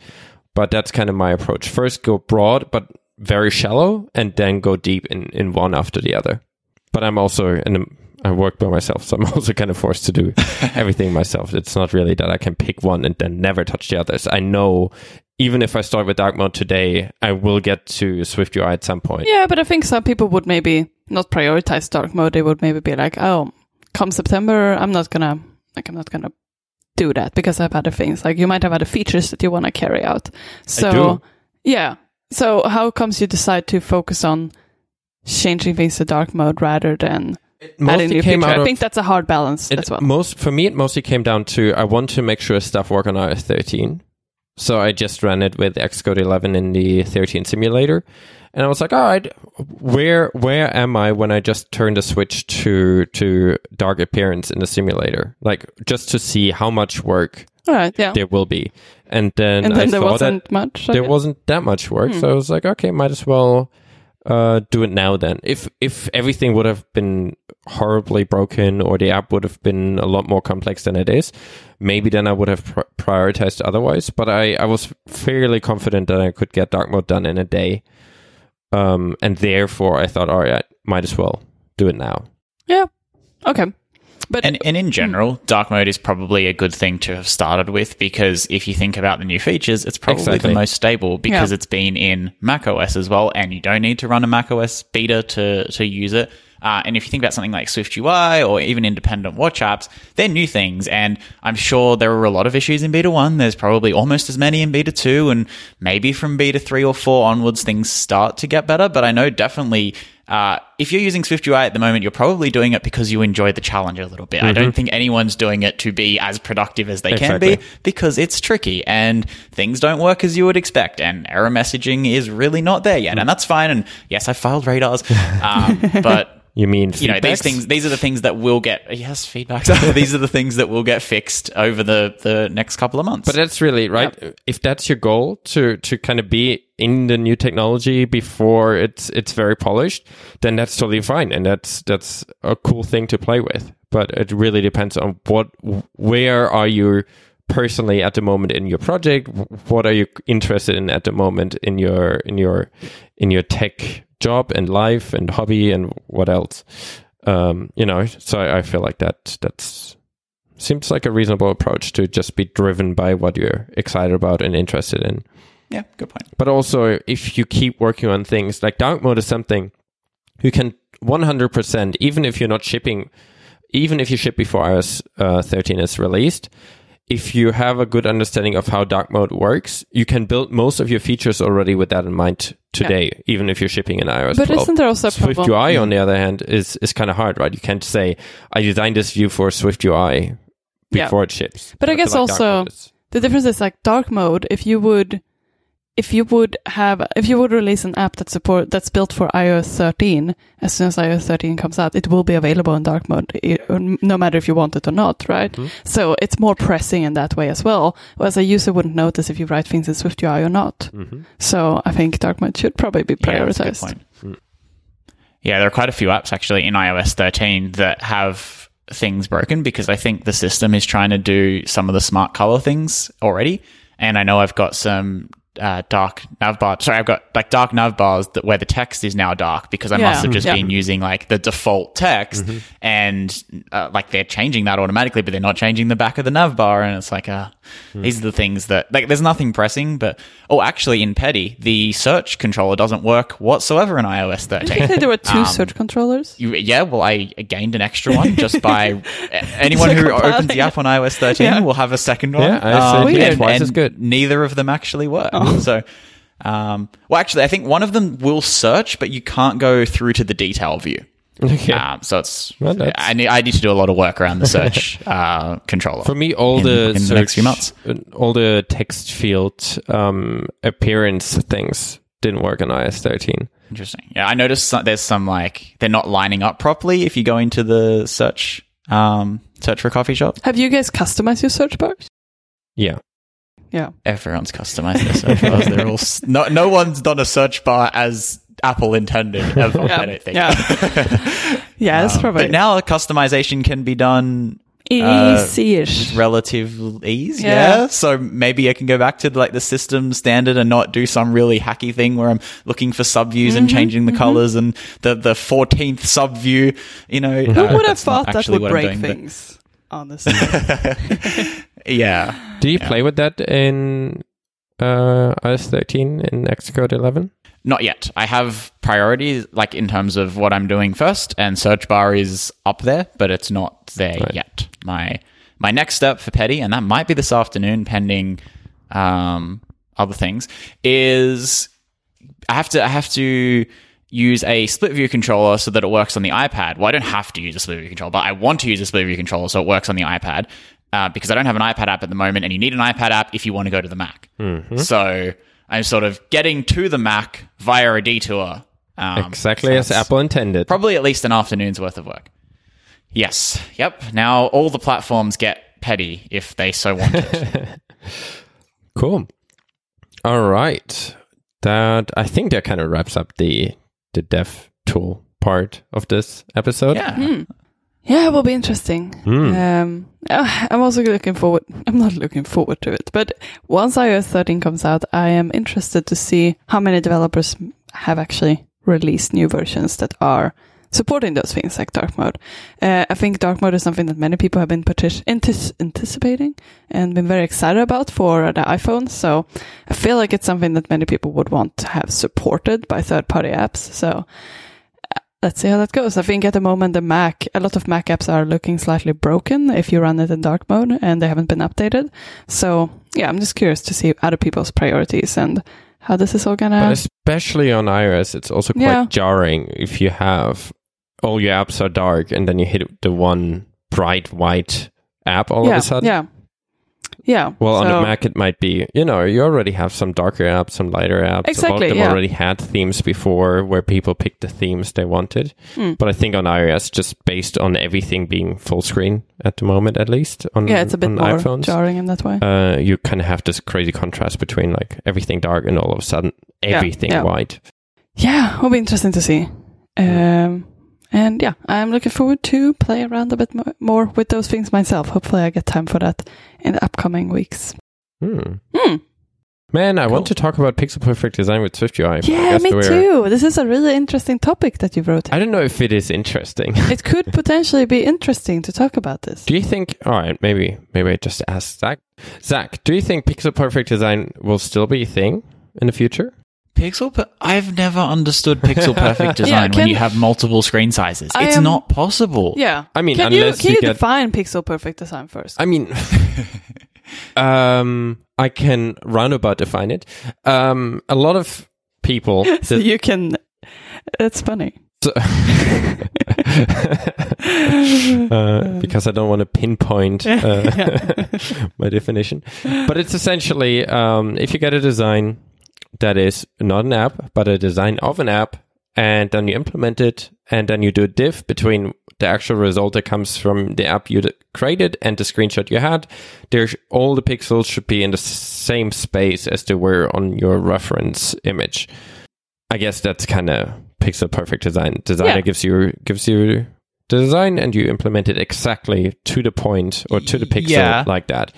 But that's kind of my approach. First go broad, but very shallow, and then go deep in, in one after the other. But I'm also, and I work by myself, so I'm also kind of forced to do everything myself. It's not really that I can pick one and then never touch the others. I know even if I start with dark mode today, I will get to Swift UI at some point. Yeah, but I think some people would maybe not prioritize dark mode. They would maybe be like, oh, come September, I'm not gonna, like, I'm not gonna do that because I have other things. Like you might have other features that you want to carry out. So yeah. So how comes you decide to focus on changing things to dark mode rather than adding mostly new came out I think that's a hard balance as well. most for me. It mostly came down to I want to make sure stuff work on iOS 13, so I just ran it with Xcode 11 in the 13 simulator, and I was like, all right, where where am I when I just turn the switch to to dark appearance in the simulator, like just to see how much work All right. Yeah. there will be, and then, and I then there saw wasn't that much. I there guess. wasn't that much work, so hmm. I was like, okay, might as well uh, do it now. Then, if if everything would have been horribly broken or the app would have been a lot more complex than it is, maybe then I would have pr- prioritized otherwise. But I I was fairly confident that I could get dark mode done in a day, um, and therefore I thought, all right, might as well do it now. Yeah. Okay. But And, and in general, dark mode is probably a good thing to have started with because if you think about the new features, it's probably Exactly. the most stable because Yeah. it's been in macOS as well, and you don't need to run a macOS beta to to use it. Uh, and if you think about something like Swift UI or even independent watch apps, they're new things. And I'm sure there were a lot of issues in beta one. There's probably almost as many in beta two. And maybe from beta three or four onwards, things start to get better. But I know definitely uh, if you're using Swift UI at the moment, you're probably doing it because you enjoy the challenge a little bit. I don't think anyone's doing it to be as productive as they can be because it's tricky and things don't work as you would expect. And error messaging is really not there yet. And that's fine. And yes, I filed radars. Um, but You mean you know these things these are the things that will get yes feedback these are the things that will get fixed over the the next couple of months But that's really right. If that's your goal to to kind of be in the new technology before it's it's very polished, then that's totally fine, and that's that's a cool thing to play with. But it really depends on what where are you personally at the moment in your project. What are you interested in at the moment in your in your in your tech job and life and hobby and what else? Um, you know, so I, feel like that that's seems like a reasonable approach to just be driven by what you're excited about and interested in. Yeah good point But also, if you keep working on things like dark mode is something you can 100%, even if you're not shipping, even if you ship before iOS uh, 13 is released, if you have a good understanding of how dark mode works, you can build most of your features already with that in mind today, even if you're shipping in iOS but 12. isn't there also a Swift problem? UI, on the other hand, is is kind of hard, right? You can't say I designed this view for Swift UI Yeah. before it ships. But I feel guess dark also- The difference is like dark mode. If you would, if you would have, if you would release an app that support that's built for iOS 13, as soon as iOS 13 comes out, it will be available in dark mode, no matter if you want it or not, right? Mm-hmm. So it's more pressing in that way as well. Whereas a user wouldn't notice if you write things in Swift UI or not. Mm-hmm. So I think dark mode should probably be Yeah, that's a good prioritized. point. Yeah, there are quite a few apps actually in iOS 13 that have things broken because I think the system is trying to do some of the smart color things already. And I know I've got some uh, dark nav bar. Sorry, I've got like dark nav bars that where the text is now dark because I Yeah. must have just Yeah. been using like the default text, and uh, like they're changing that automatically, but they're not changing the back of the nav bar, and it's like, uh, these are the things that like. There's nothing pressing, but oh, actually, in Petty, the search controller doesn't work whatsoever in iOS 13. I think there were two Um, search controllers. You, yeah, well, I gained an extra one just by anyone who opens the app on iOS 13 Yeah. will have a second one. Yeah, I see. and, Twice and as good. Neither of them actually work. So, um, well, actually, I think one of them will search, but you can't go through to the detail view. Okay. Um, so it's Well, I need I need to do a lot of work around the search uh, controller. For me, all in- the in the next few months. uh, all the text field um, appearance things didn't work on iOS 13. Interesting. Yeah, I noticed some, there's some like they're not lining up properly if you go into the search um, search for coffee shop. Have you guys customized your search bars? Yeah. Yeah. Everyone's customized their search bars. They're all no no one's done a search bar as Apple intended ever. Yeah. I don't think. Yeah. Yeah, that's Um, probably But now customization can be done uh, easy-ish. relative ease. Yeah. Yeah. So maybe I can go back to like the system standard and not do some really hacky thing where I'm looking for subviews and changing the colors and the the 14th subview. You know, Who uh, would have thought that would break doing, but- things? Honestly, Yeah. Do you play with that in uh, iOS 13 in Xcode 11? Not yet. I have priorities, like in terms of what I'm doing first, and search bar is up there, but it's not there Right. yet. My my next step for Petty, and that might be this afternoon, pending um, other things, is I have to I have to use a split view controller so that it works on the iPad. Well, I don't have to use a split view controller, but I want to use a split view controller so it works on the iPad uh, because I don't have an iPad app at the moment, and you need an iPad app if you want to go to the Mac. So I'm sort of getting to the Mac via a detour. Um, exactly so as Apple intended. Probably at least an afternoon's worth of work. Yes. Yep. Now all the platforms get petty if they so want it. Cool. All right. That I think that kind of wraps up the the dev tool part of this episode. yeah. Yeah, it will be interesting. Hmm. Um, uh, I'm also looking forward. I'm not looking forward to it, but once iOS 13 comes out, I am interested to see how many developers have actually released new versions that are supporting those things like dark mode. Uh, I think dark mode is something that many people have been anticipating and been very excited about for the iPhone. So I feel like it's something that many people would want to have supported by third-party apps. So let's see how that goes. I think at the moment the Mac, a lot of Mac apps are looking slightly broken if you run it in dark mode and they haven't been updated. So yeah, I'm just curious to see other people's priorities and how this is all gonna. But especially on iOS, it's also quite Yeah. jarring if you have all your apps are dark and then you hit the one bright white app all yeah, of a sudden. yeah, yeah. Well, on So- the Mac, it might be, you know, you already have some darker apps, some lighter apps. A lot Exactly, of them yeah. already had themes before where people picked the themes they wanted. Hmm. But I think on iOS, just based on everything being full screen at the moment, at least on, yeah, it's a bit more iPhones, jarring in that way. uh, you kind of have this crazy contrast between like everything dark and all of a sudden Yeah, everything yeah. white. yeah, it'll be interesting to see. Um, and yeah, I'm looking forward to play around a bit more with those things myself. Hopefully, I get time for that in the upcoming weeks. Hmm. Hmm. Man, I want to talk about pixel perfect design with SwiftUI. Yeah, me too. This is a really interesting topic that you wrote. I don't know if it is interesting. it could potentially be interesting to talk about this. Do you think? All right, maybe maybe I just ask Zach. Zach, do you think pixel perfect design will still be a thing in the future? Pixel, per- I've never understood pixel perfect design can- when you have multiple screen sizes. I it's am- not possible. Yeah. I mean, can you unless can you you get- define pixel perfect design first? I mean, um, I can roundabout define it. Um, a lot of people. so that- you can. It's funny. uh, because I don't want to pinpoint uh, my definition. But it's essentially um, if you get a design that is not an app, but a design of an app, and then you implement it, and then you do a diff between the actual result that comes from the app you created and the screenshot you had. There's all the pixels should be in the same space as they were on your reference image. I guess that's kind of pixel perfect design. Designer Yeah. gives you gives you the design and you implement it exactly to the point or to the pixel Yeah. like that.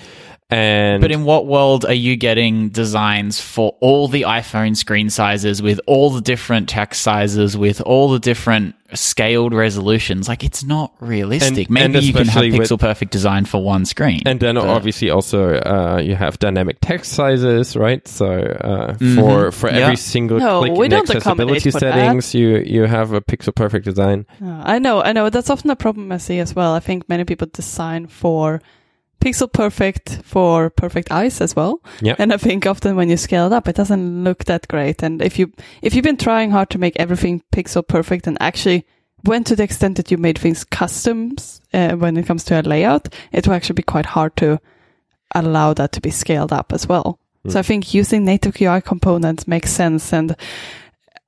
And But in what world are you getting designs for all the iPhone screen sizes with all the different text sizes with all the different scaled resolutions? Like it's not realistic. And- Maybe and you can have especially with- pixel perfect design for one screen. and then But- obviously also uh, you have dynamic text sizes, right? So uh, Mhm. for for Yeah. every single No, click we in don't accessibility accommodate for that. settings, you you have a pixel perfect design. Uh, I know, I know. That's often a problem I see as well. I think many people design for pixel perfect for perfect eyes as well. Yep. And I think often when you scale it up, it doesn't look that great. And if you if you've been trying hard to make everything pixel perfect and actually went to the extent that you made things customs uh, when it comes to a layout, it will actually be quite hard to allow that to be scaled up as well. So I think using native UI components makes sense. And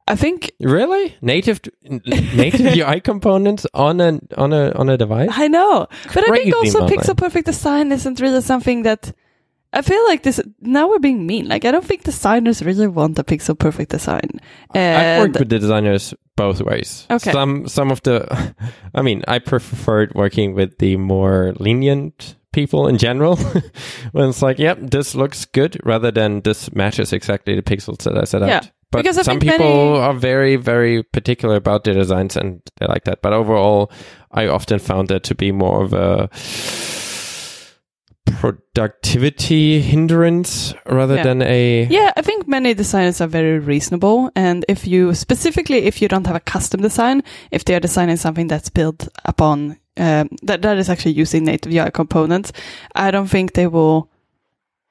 I think Really, native native UI components on a on a on a device? I know, but I think also pixel perfect design isn't really something that I feel like this. Now we're being mean. Like I don't think designers really want a pixel perfect design. I've worked with the designers both ways. Okay. Some some of the, I mean, I preferred working with the more lenient people in general. when it's like, yep, this looks good, rather than this matches exactly the pixels that I set Yeah, out. But because some people many- are very very particular about their designs and they like that. But overall, I often found that to be more of a productivity hindrance rather Yeah. than a yeah, I think many designers are very reasonable. And if you specifically, if you don't have a custom design, if they are designing something that's built upon um, that that is actually using native UI components, I don't think they will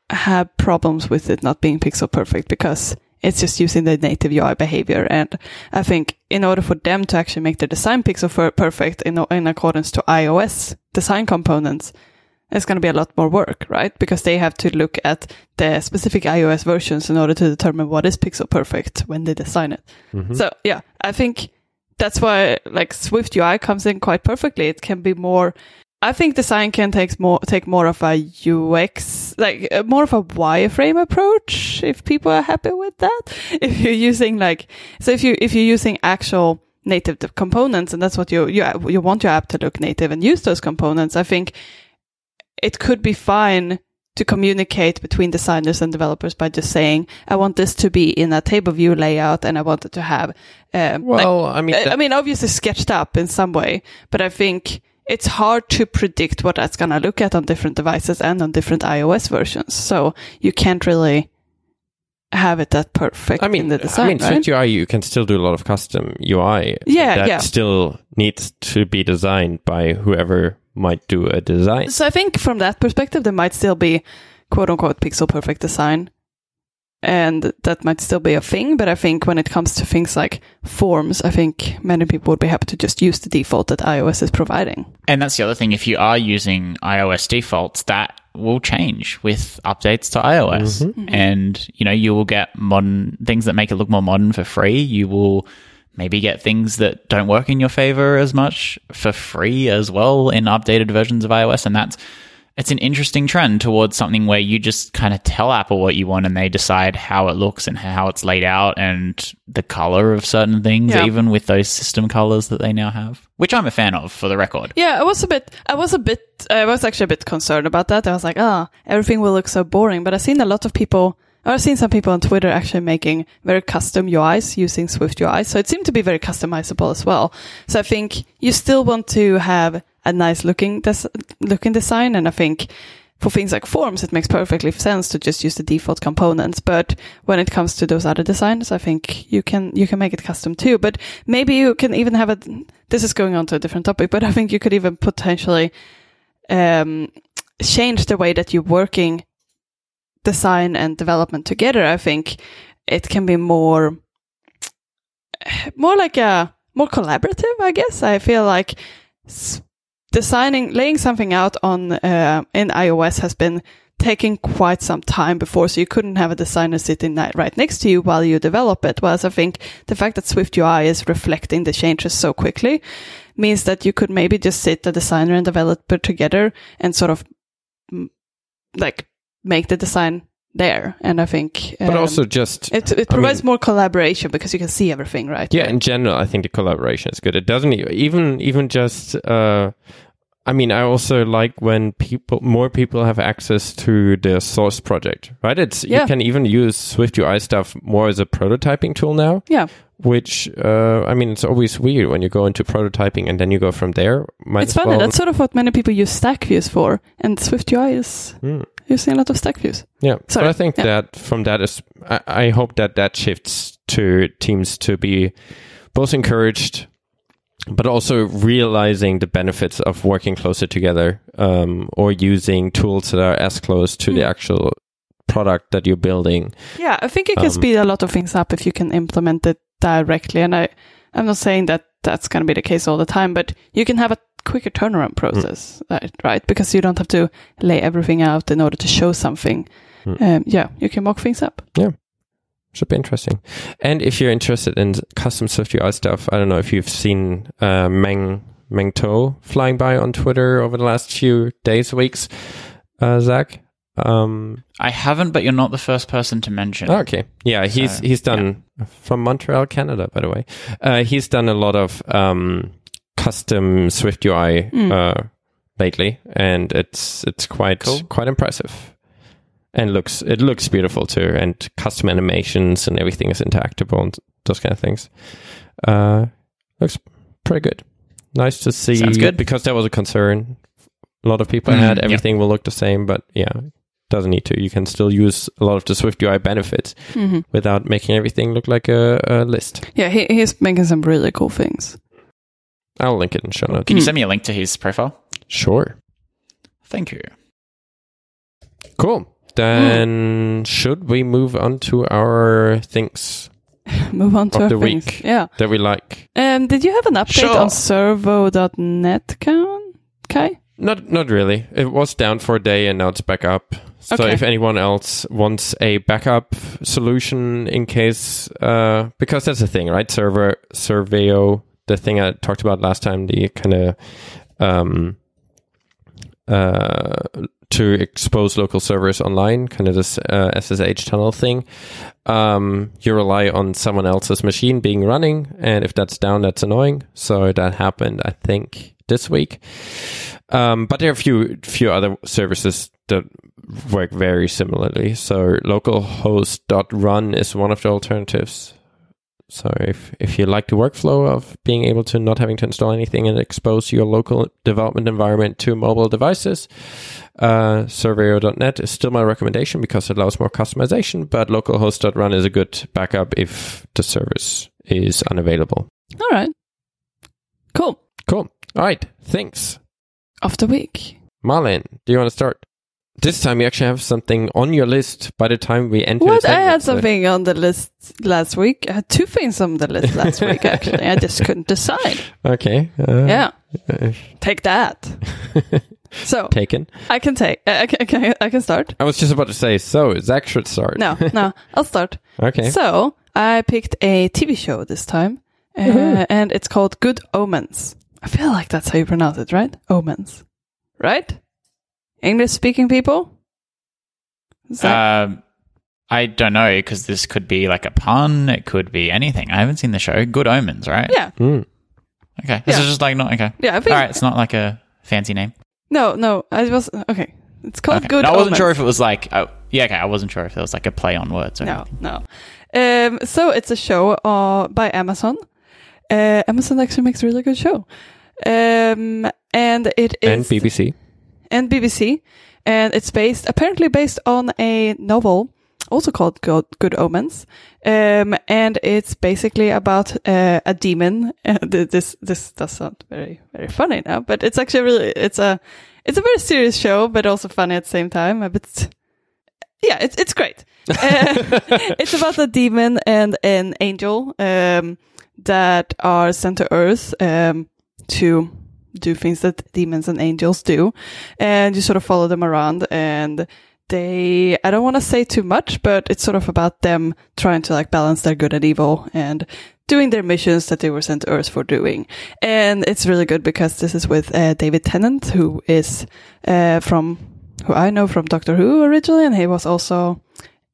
have problems with it not being pixel perfect because it's just using the native UI behavior. And I think in order for them to actually make the design pixel for perfect in, in accordance to iOS design components, it's going to be a lot more work, right? Because they have to look at the specific iOS versions in order to determine what is pixel perfect when they design it. Mm-hmm. So yeah, I think that's why like Swift UI comes in quite perfectly. It can be more. I think design can take more take more of a UX, like uh, more of a wireframe approach. If people are happy with that, if you're using like, so if you if you're using actual native components, and that's what you you you want your app to look native and use those components, I think it could be fine to communicate between designers and developers by just saying, I want this to be in a table view layout and I want it to have, um, like- Well, I mean, I mean, obviously sketched up in some way, but I think it's hard to predict what that's going to look at on different devices and on different iOS versions. So you can't really have it that perfect I mean, in the design, I mean, right? Swift UI, you can still do a lot of custom UI. Yeah, that yeah. still needs to be designed by whoever might do a design. So I think from that perspective, there might still be quote unquote pixel perfect design. And that might still be a thing, but I think when it comes to things like forms, I think many people would be happy to just use the default that iOS is providing. And that's the other thing. If you are using iOS defaults, that will change with updates to iOS. Mm-hmm. Mm-hmm. And, you know, you will get modern things that make it look more modern for free. You will maybe get things that don't work in your favor as much for free as well in updated versions of iOS. And that's, it's an interesting trend towards something where you just kind of tell Apple what you want and they decide how it looks and how it's laid out and the color of certain things, Yeah. even with those system colors that they now have, which I'm a fan of for the record. Yeah, I was a bit, I was a bit, I was actually a bit concerned about that. I was like, ah, everything will look so boring. But I've seen a lot of people, or I've seen some people on Twitter actually making very custom UIs using Swift UI. So it seemed to be very customizable as well. So I think you still want to have a nice looking, des- looking design. And I think for things like forms, it makes perfectly sense to just use the default components. But when it comes to those other designs, I think you can, you can make it custom too. But maybe you can even have a, this is going on to a different topic, but I think you could even potentially, um, change the way that you're working design and development together. I think it can be more, more like a, more collaborative, I guess. I feel like designing, laying something out on uh, in iOS has been taking quite some time before, so you couldn't have a designer sitting right next to you while you develop it. Whereas I think the fact that Swift UI is reflecting the changes so quickly means that you could maybe just sit the designer and developer together and sort of like make the design there. And I think, But um, also just it, it I provides mean- more collaboration because you can see everything, right? yeah, in general, I think the collaboration is good. It doesn't even even just. Uh, I mean, I also like when people more people have access to the source project, right? It's Yeah. you can even use Swift UI stuff more as a prototyping tool now. Yeah. Which uh, I mean, it's always weird when you go into prototyping and then you go from there. Might It's funny. well- That's sort of what many people use stack views for, and Swift UI is Hmm. Using a lot of stack views. Yeah, Sorry. but I think Yeah. that from that is, I, I hope that that shifts to teams to be both encouraged, but also realizing the benefits of working closer together, um, or using tools that are as close to the Mm. actual product that you're building. Yeah, I think it can Um, speed a lot of things up if you can implement it directly. And I, I'm not saying that that's going to be the case all the time, but you can have a quicker turnaround process, right? right? Because you don't have to lay everything out in order to show something. Mm. Um, yeah, you can mock things up. Yeah. Should be interesting. And if you're interested in custom Swift UI stuff, I don't know if you've seen uh, Meng Meng To flying by on Twitter over the last few days, weeks. Uh, Zach. Um, I haven't, but you're not the first person to mention. Oh, okay. Yeah, he's So, he's done from Montreal, Canada, by the way. Uh, he's done a lot of um, custom Swift UI Mm. uh, lately, and it's it's quite Cool. quite impressive, and looks it looks beautiful too, and custom animations and everything is interactable and those kind of things. Uh, looks pretty good. Nice to see. Sounds good. because that was a concern. A lot of people Mm, had everything will look the same, but yeah, doesn't need to. You can still use a lot of the Swift UI benefits hmm without making everything look like a, a list. Yeah, he, he's making some really cool things. I'll link it in show notes. Can you send me a link to his profile? Sure. Thank you. Cool. Then should we move on to our things Move on to Of our the things. week. Yeah. that we like? Um, did you have an update Sure. on serveo.net, Kai? Kai? Not not really. It was down for a day and now it's back up. So Okay. if anyone else wants a backup solution in case uh because that's the thing, right? Server Serveo, the thing I talked about last time, the kind of um uh to expose local servers online, kind of this uh, SSH tunnel thing. Um, you rely on someone else's machine being running, and if that's down, that's annoying. So that happened, I think, this week. Um, but there are a few few other services that work very similarly. So localhost.run is one of the alternatives. So if if you like the workflow of being able to not having to install anything and expose your local development environment to mobile devices, uh, Serveo.net is still my recommendation because it allows more customization. But localhost.run is a good backup if the service is unavailable. All right. Cool. Cool. All right. Thanks. Of the week. Malin, do you want to start? This time you actually have something on your list by the time we enter What? I had something on the list last week. I had two things on the list last week, actually. I just couldn't decide. Okay. Uh, Yeah. uh, Take that. So taken. I can take. I can, I can, I can start. I was just about to say, so Zach should start. No, no, I'll start. Okay. So I picked a TV show this time, uh, Mhm. and it's called Good Omens. I feel like that's how you pronounce it, right? Omens, right? English speaking people. Is that- Um, I don't know because this could be like a pun. It could be anything. I haven't seen the show. Good Omens, right? yeah, Hmm. Okay. This Yeah. is just like not okay. yeah. I think All right. It's not like a fancy name. no, no. I was okay. It's called Okay. Good. No, I wasn't Omens. sure if it was like. Oh, yeah. Okay. I wasn't sure if it was like a play on words. Or No, anything. no. Um, so it's a show uh, by Amazon. Uh, Amazon actually makes a really good show. Um, and it is And BBC. And BBC, and it's based apparently based on a novel also called Good, Good Omens, um, and it's basically about uh, a demon. Uh, this this does sound very very funny now, but it's actually really it's a it's a very serious show, but also funny at the same time. But yeah, it's it's great. Uh, it's about a demon and an angel um, that are sent to Earth um, to do things that demons and angels do, and you sort of follow them around and. They, I don't want to say too much, but it's sort of about them trying to like balance their good and evil and doing their missions that they were sent to Earth for doing. And it's really good because this is with uh, David Tennant, who is uh, from, who I know from Doctor Who originally, and he was also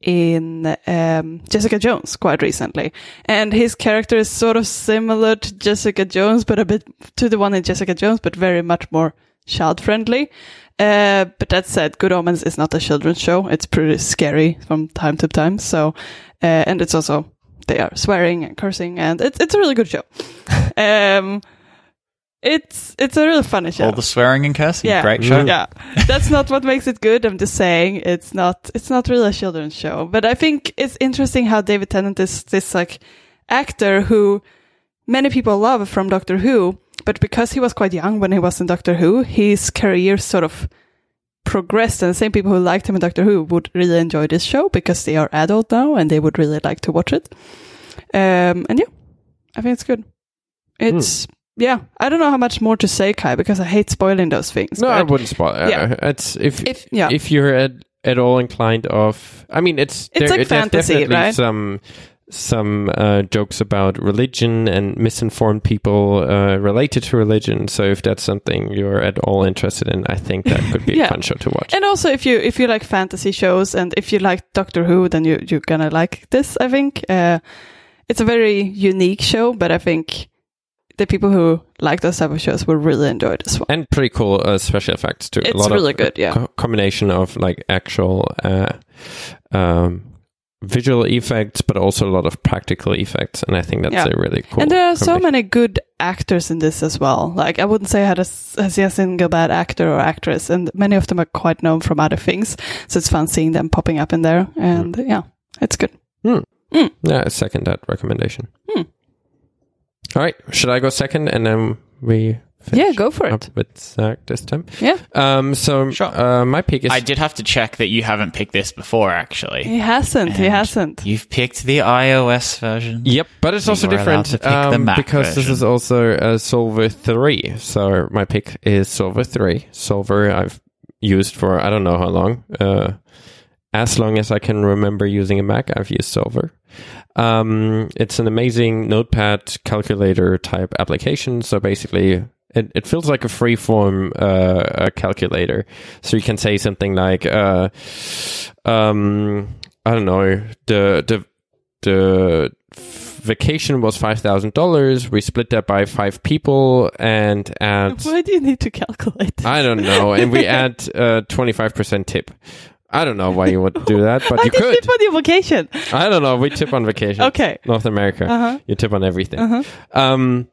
in um, Jessica Jones quite recently. And his character is sort of similar to Jessica Jones, but a bit to the one in Jessica Jones, but very much more child friendly. Uh, but that said, Good Omens is not a children's show. It's pretty scary from time to time. So, uh, and it's also, they are swearing and cursing and it's, it's a really good show. um, it's, it's a really funny show. All the swearing and cursing. Yeah. Great show. Yeah, that's not what makes it good. I'm just saying it's not. It's not really a children's show. But I think it's interesting how David Tennant is this like actor who many people love from Doctor Who, but because he was quite young when he was in Doctor Who, his career sort of progressed. And the same people who liked him in Doctor Who would really enjoy this show because they are adult now and they would really like to watch it. Um, and yeah, I think it's good. It's yeah. I don't know how much more to say, Kai, because I hate spoiling those things. No, I wouldn't spoil. Uh, Yeah. It's if If- yeah. if you're at at all inclined of, I mean, it's It's like there's fantasy, right? some some uh, jokes about religion and misinformed people uh, related to religion. So if that's something you're at all interested in, I think that could be Yeah. a fun show to watch. And also, if you if you like fantasy shows and if you like Doctor Who, then you you're gonna like this. I think uh, it's a very unique show, but I think the people who like those type of shows will really enjoy this one. and pretty cool uh, special effects too. It's a lot really good, yeah. co- combination of like actual uh, um, visual effects, but also a lot of practical effects, and I think that's Yeah. a really cool. and there are so many good actors in this as well. Like I wouldn't say I had a, s- I see a single bad actor or actress, and many of them are quite known from other things. So it's fun seeing them popping up in there, and yeah, it's good. Yeah, I second that recommendation. Hmm. All right, should I go second and then we Yeah, go for it. with Zach this time. Yeah. Um, so Sure. uh, my pick is I did have to check that you haven't picked this before, actually. He hasn't. He hasn't. You've picked the iOS version. Yep, but it's So also you were allowed different to pick the um, Mac because this is also a Soulver 3. So my pick is Soulver 3. Soulver I've used for I don't know how long. Uh, as long as I can remember using a Mac, I've used Soulver. Um, it's an amazing notepad calculator type application. So basically, it, it feels like a free form uh, calculator. So you can say something like, uh, um, I don't know, the the the vacation was five thousand dollars. We split that by five people and add Why do you need to calculate? I don't know, and we add twenty five percent tip. I don't know why you would do that, but you could. tip on your vacation? I don't know. We tip on vacation. Okay. North America. Uh-huh. You tip on everything. Uh-huh. Um,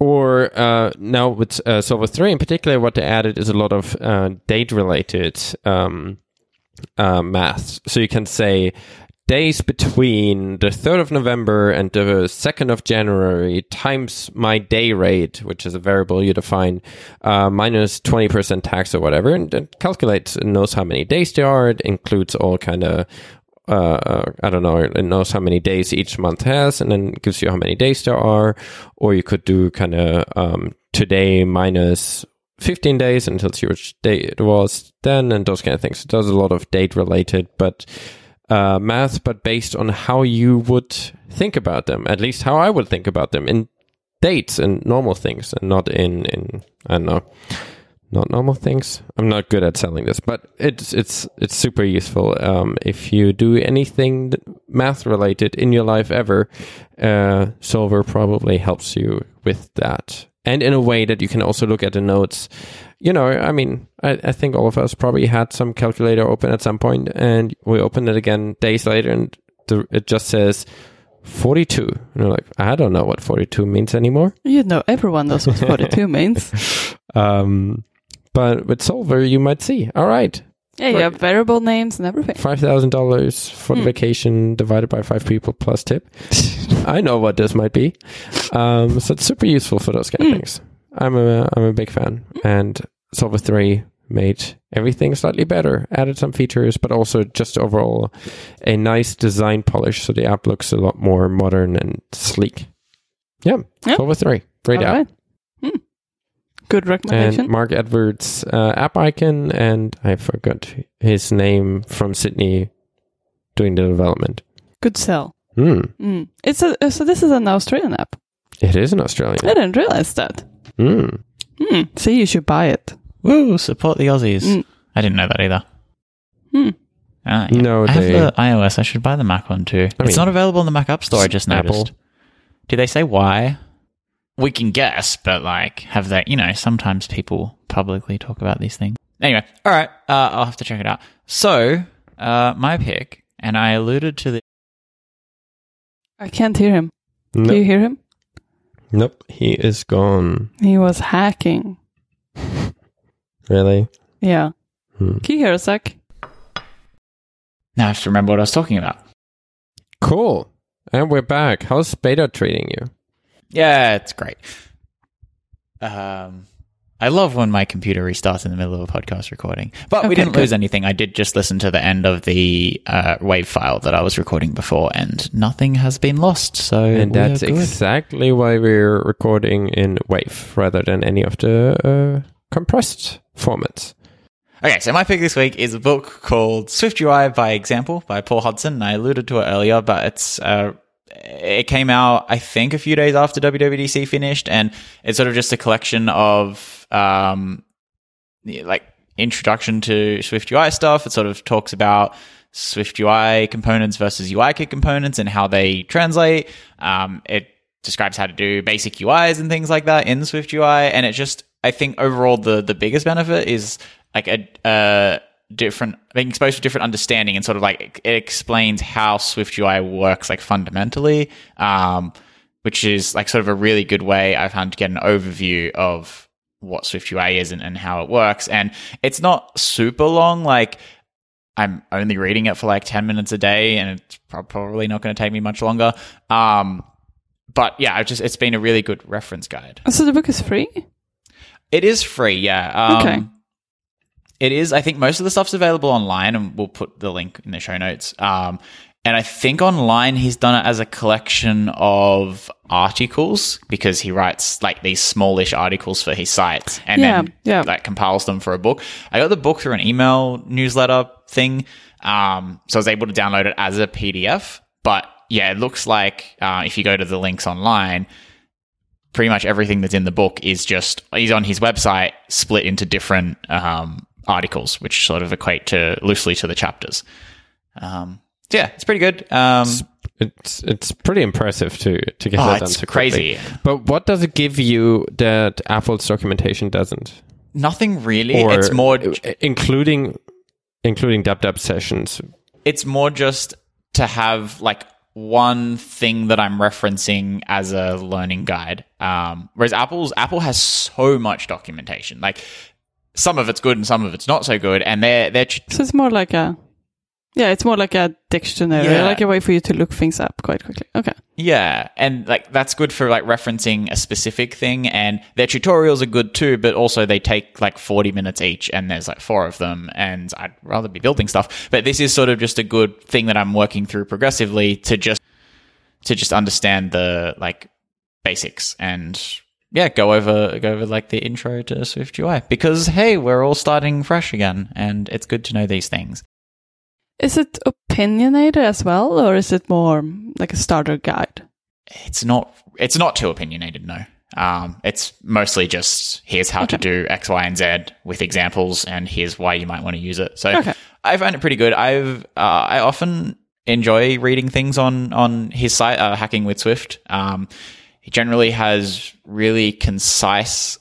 or uh, now with uh, Soulver 3 in particular, what they added is a lot of uh, date related um, uh, math. So you can say days between the 3rd of November and the 2nd of January times my day rate, which is a variable you define, uh, minus 20% tax or whatever, and it calculates and knows how many days there are. It includes all kind of uh, I don't know, it knows how many days each month has, and then gives you how many days there are. Or you could do kind of um, today minus 15 days and tells you which day it was then, and those kind of things. It does a lot of date related, but uh, math, but based on how you would think about them, at least how I would think about them in dates and normal things, and not in in I don't know not normal things. I'm not good at selling this, but it's it's it's super useful. Um, if you do anything math related in your life ever, uh, Soulver probably helps you with that, and in a way that you can also look at the notes. You know, I mean, I, I think all of us probably had some calculator open at some point, and we open it again days later, and the, it just says. 42. And you're like, I don't know what 42 means anymore. You know, everyone knows what 42 means. Um, but with Soulver, you might see, all right, Yeah, you have variable names and everything. five thousand dollars for the Hmm. vacation divided by five people plus tip. I know what this might be. Um, so it's super useful for those kind of Hmm. things. I'm a I'm a big fan, and Soulver three made everything slightly better, added some features, but also just overall a nice design polish, so the app looks a lot more modern and sleek. Yeah, Yeah. Soulver three, great All app. right. Hmm. Good recommendation. and Mark Edwards' uh, app icon, and I forgot his name from Sydney doing the development. Good sell. Hmm. Mm. It's a so this is an Australian app. It is an Australian. I didn't realize that. Hmm. Hmm. See, you should buy it. Woo, support the Aussies. Mm. I didn't know that either. Hmm. Ah, yeah. No, I have they- the iOS. I should buy the Mac one too. I it's mean, not available in the Mac App Store. I just Apple. noticed. Do they say why? We can guess, but like, have they? You know, sometimes people publicly talk about these things. Anyway, all right. Uh, I'll have to check it out. So, uh, my pick, and I alluded to the. I can't hear him. Do you hear him? Nope. He is gone. He was hacking. Really? Yeah. Hmm. Can you hear us, Zach? Now I have to remember what I was talking about. Cool. And we're back. How's beta treating you? Yeah, it's great. Um, I love when my computer restarts in the middle of a podcast recording. But we didn't good. lose anything. I did just listen to the end of the uh, WAV file that I was recording before, and nothing has been lost. So And that's exactly why we're recording in WAV rather than any of the uh, compressed formats. Okay, so my pick this week is a book called Swift UI by Example by Paul Hudson. I alluded to it earlier, but it's uh, it came out I think a few days after WWDC finished, and it's sort of just a collection of um, like introduction to SwiftUI stuff. It sort of talks about SwiftUI components versus UIKit components and how they translate. Um, it describes how to do basic UIs and things like that in SwiftUI, and it just I think overall the the biggest benefit is like a, a different being exposed to different understanding and sort of like it explains how SwiftUI works like fundamentally, um, which is like sort of a really good way I found to get an overview of what SwiftUI is and, and how it works. And it's not super long, like I'm only reading it for like 10 minutes a day and it's probably not going to take me much longer. Um, but yeah, I've just it's been a really good reference guide. So the book is free. It is free, yeah. Um, Okay. It is. I think most of the stuff's available online, and we'll put the link in the show notes. Um, and I think online he's done it as a collection of articles because he writes like these smallish articles for his site and Yeah, then yeah. like compiles them for a book. I got the book through an email newsletter thing, um, so I was able to download it as a PDF. But yeah, it looks like uh, if you go to the links online, pretty much everything that's in the book is just he's on his website split into different um, articles which sort of equate to loosely to the chapters um, yeah it's pretty good um, It's it's pretty impressive to to get Oh, that done it's so quickly. crazy. But what does it give you that Apple's documentation doesn't? nothing really Or it's more including including dub dub sessions. it's more just to have like one thing that I'm referencing as a learning guide. Um, whereas Apple's Apple has so much documentation. Like some of it's good and some of it's not so good, and they're they're tr- So it's more like a, yeah, it's more like a dictionary, Yeah. like a way for you to look things up quite quickly. Okay. Yeah, and like that's good for like referencing a specific thing and their tutorials are good too, but also they take like 40 minutes each and there's like four of them and I'd rather be building stuff. But this is sort of just a good thing that I'm working through progressively to just to just understand the like basics and yeah, go over go over like the intro to Swift UI because hey, we're all starting fresh again and it's good to know these things. Is it opinionated as well, or is it more like a starter guide? it's not it's not too opinionated no um, it's mostly just here's how to do x y and z with examples and here's why you might want to use it so Okay. i find it pretty good i've uh, i often enjoy reading things on on his site uh, hacking with swift um, he generally has really concise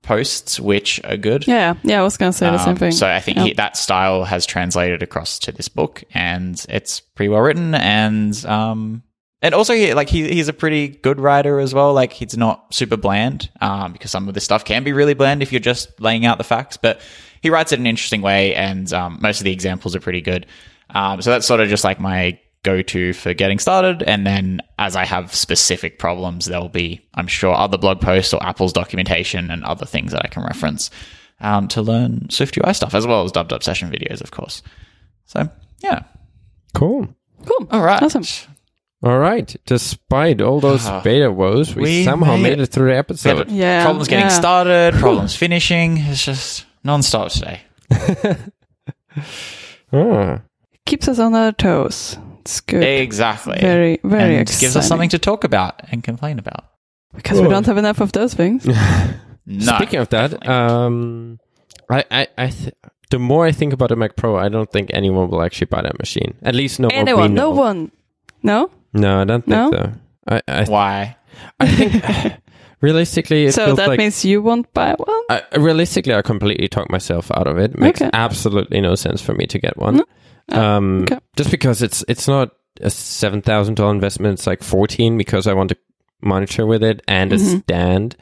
posts which are good Yeah, yeah, I was gonna say the same um, thing. So I think Yeah. he, that style has translated across to this book, and it's pretty well written. And um, and also he like he he's a pretty good writer as well. Like he's not super bland, um, because some of this stuff can be really bland if you're just laying out the facts. But he writes it in an interesting way, and um, most of the examples are pretty good. Um, so that's sort of just like my go-to for getting started and then as i have specific problems there'll be i'm sure other blog posts or apple's documentation and other things that i can reference um, to learn Swift UI stuff, as well as dub dub session videos, of course. So, yeah. Cool. cool. All right. Awesome. All right. Despite all those beta woes, we, We somehow made made it. it through the episode. but Yeah, problems getting yeah. started, problems finishing. It's just non-stop today. Ah. Keeps us on our toes. It's good. Exactly. Very, very and exciting. gives us something to talk about and complain about. because we don't have enough of those things. No. Speaking of that, um, I, I, I th- the more I think about a Mac Pro, I don't think anyone will actually buy that machine. At least no one. Anyone? No one. No. No, I don't think No? so. I, I, Why? I think realistically, it so feels that like means you won't buy one. I, realistically, I completely talk myself out of it. It makes Okay. absolutely no sense for me to get one. Um, okay. Just because it's it's not a seven thousand dollar investment. It's like fourteen because I want to monitor with it and a Mhm. stand.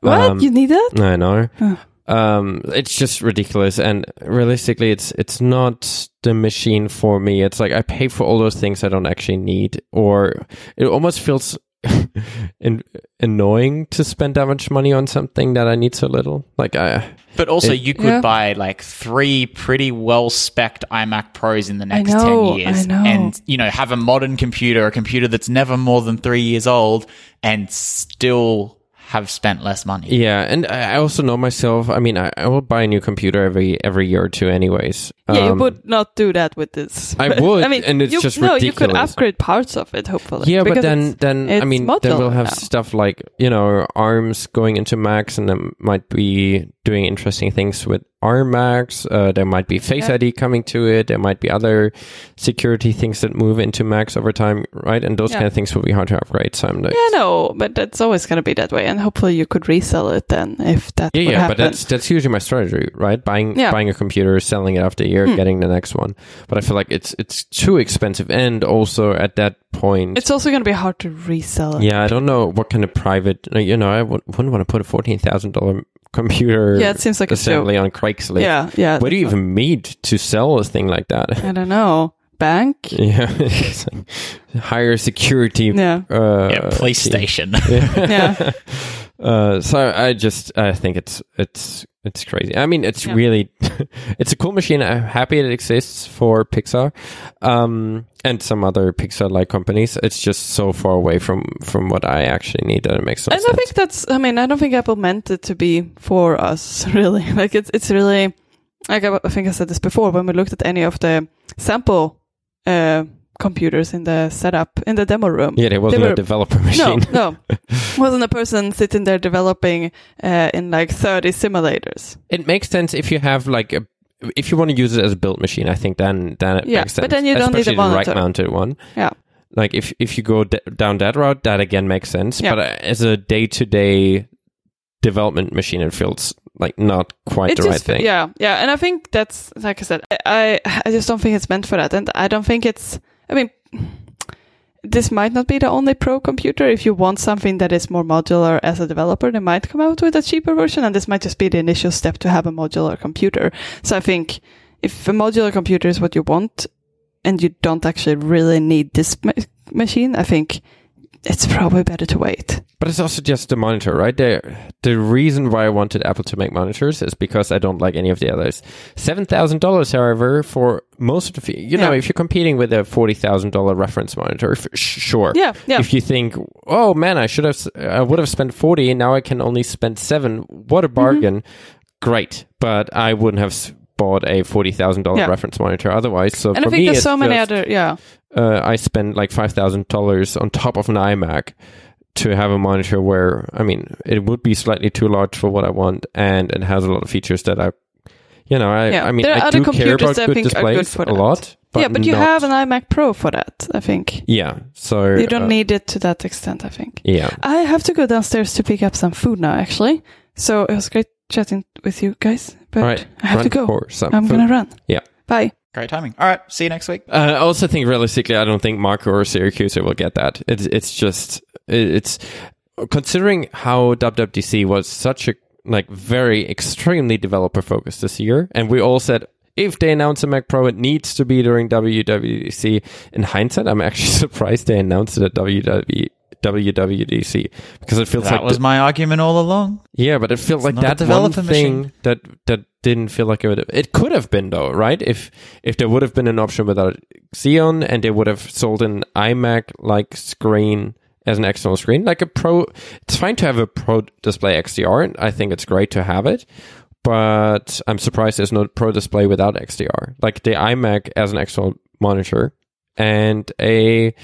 What? Um, you need that? I know. Huh. Um, it's just ridiculous, and realistically, it's it's not the machine for me. It's like I pay for all those things I don't actually need, or it almost feels in, annoying to spend that much money on something that I need so little. Like I, But also, It- you could Yeah. buy like three pretty well spec'd iMac Pros in the next know, 10 years and, you know, have a modern computer, a computer that's never more than three years old and still have spent less money. yeah, and I I also know myself. I mean, I, I will buy a new computer every every year or two, anyways. yeah, you Um, would not do that with this. I would, I mean, and it's you, just no. You could upgrade parts of it, hopefully. Yeah, but then it's- then I mean then we'll have now. stuff like you know ARMs going into Macs, and then might be doing interesting things with Macs. Uh, there might be Face Yeah. ID coming to it. There might be other security things that move into Macs over time, right? And those Yeah. kind of things will be hard to upgrade. So I'm like, Yeah, no, but that's always going to be that way, and hopefully you could resell it then if that yeah, yeah, happen. but that's that's usually my strategy, right? Buying Yeah. buying a computer, selling it after a year, Hmm. getting the next one. But I feel like it's it's too expensive, and also at that point, It's also going to be hard to resell it. Yeah, I don't know what kind of private. You know, I w- wouldn't want to put a fourteen thousand dollar computer Yeah, it seems like a assembly on Craigslist. Yeah, yeah. What do you even need to sell a thing like that? I don't know. Bank. Yeah, higher security. Yeah. uh, yeah, police team. station. Yeah. Uh, so I just I think it's it's it's crazy. I mean, it's Yeah. really it's a cool machine. I'm happy it exists for Pixar, um, and some other Pixar-like companies. It's just so far away from from what I actually need that it makes no and sense. I think that's. I mean, I don't think Apple meant it to be for us. Really, like it's it's really like I, I think I said this before when we looked at any of the sample uh, computers in the setup in the demo room. yeah, there wasn't were- a developer machine. no, no, wasn't a person sitting there developing uh, in like thirty simulators. It makes sense if you have like a if you want to use it as a build machine. I think then then it Yeah, makes sense. but then you don't need a Especially the monitor. rack-mounted one. Yeah. Like if if you go d- down that route, that again makes sense. Yeah. But uh, as a day to day development machine, it feels like not quite It the just, right thing. Yeah, yeah, and I think that's like I said. I I just don't think it's meant for that, and I don't think it's. I mean, this might not be the only pro computer. If you want something that is more modular as a developer, they might come out with a cheaper version, and this might just be the initial step to have a modular computer. So I think if a modular computer is what you want, and you don't actually really need this ma- machine, I think it's probably better to wait. But it's also just the monitor, right? The the reason why I wanted Apple to make monitors is because I don't like any of the others. Seven thousand dollars, however, for most of the. You know, Yeah. if you're competing with a forty thousand dollar reference monitor, f- sure. Yeah, yeah. If you think, oh man, I should have, I would have spent forty, and now I can only spend seven. What a Mm-hmm. bargain! Great, but I wouldn't have bought a forty thousand dollar Yeah. reference monitor otherwise. So and I think there's so many just- other. Yeah, uh, I spend like five thousand dollars on top of an iMac to have a monitor where I mean it would be slightly too large for what I want, and it has a lot of features that I, you know, I, Yeah. I mean, There are I other do care computers about that I good think are good for a that. lot. But yeah, but you have an iMac Pro for that. I think yeah, so you don't uh, need it to that extent. I think yeah. I have to go downstairs to pick up some food now. Actually, so it was great chatting with you guys. But All right, I have run to go. for some I'm gonna run. Yeah. Bye. Great timing. All right. See you next week. Uh, I also think realistically, I don't think Marco or Siracusa will get that. It's it's just it's considering how WWDC was such a like very extremely developer focused this year, and we all said if they announce a Mac Pro, it needs to be during WWDC. In hindsight, I'm actually surprised they announced it at WW. WWDC because it feels That like was my argument all along. yeah, but it feels like not a that one thing machine. that that didn't feel like it would. It could have been though, right? If if there would have been an option without Xeon, and they would have sold an iMac like screen as an external screen, like a Pro. It's fine to have a Pro Display XDR, and I think it's great to have it. But I'm surprised there's no Pro Display without XDR. Like the iMac as an external monitor and a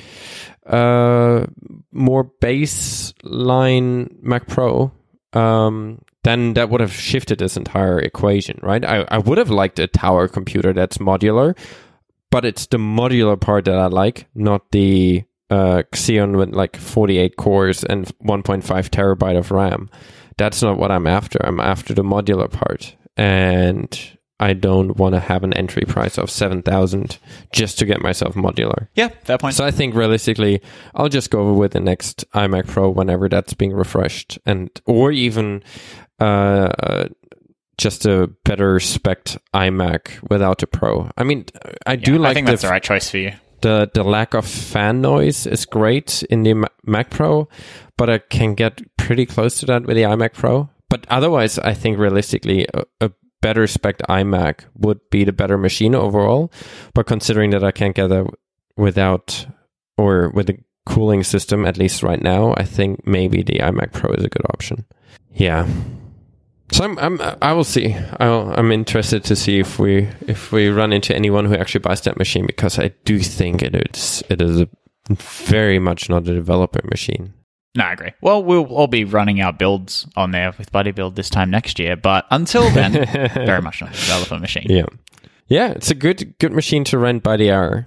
uh, more baseline Mac Pro, um, then that would have shifted this entire equation, right? I, I would have liked a tower computer that's modular, but it's the modular part that I like, not the uh, Xeon with like 48 cores and 1.5 terabyte of RAM. That's not what I'm after. I'm after the modular part. And I don't want to have an entry price of 7,000 just to get myself modular. Yeah, fair point. So I think realistically, I'll just go over with the next iMac Pro whenever that's being refreshed, and or even uh, just a better spec iMac without a Pro. I mean, I do Yeah, like I think the, that's the right choice for you. the the lack of fan noise is great in the Mac Pro, but I can get pretty close to that with the iMac Pro. But otherwise, I think realistically, a, a better spec iMac would be the better machine overall. But considering that I can't get that without or with a cooling system, at least right now, I think maybe the iMac Pro is a good option. Yeah. So I'm, I'm I will see. I'll, I'm interested to see if we if we run into anyone who actually buys that machine because I do think it is it is a very much not a developer machine. No, I agree. Well, we'll all be running our builds on there with Buddy Build this time next year, but until then, very much not a developer machine. Yeah, yeah, it's a good good machine to rent by the hour.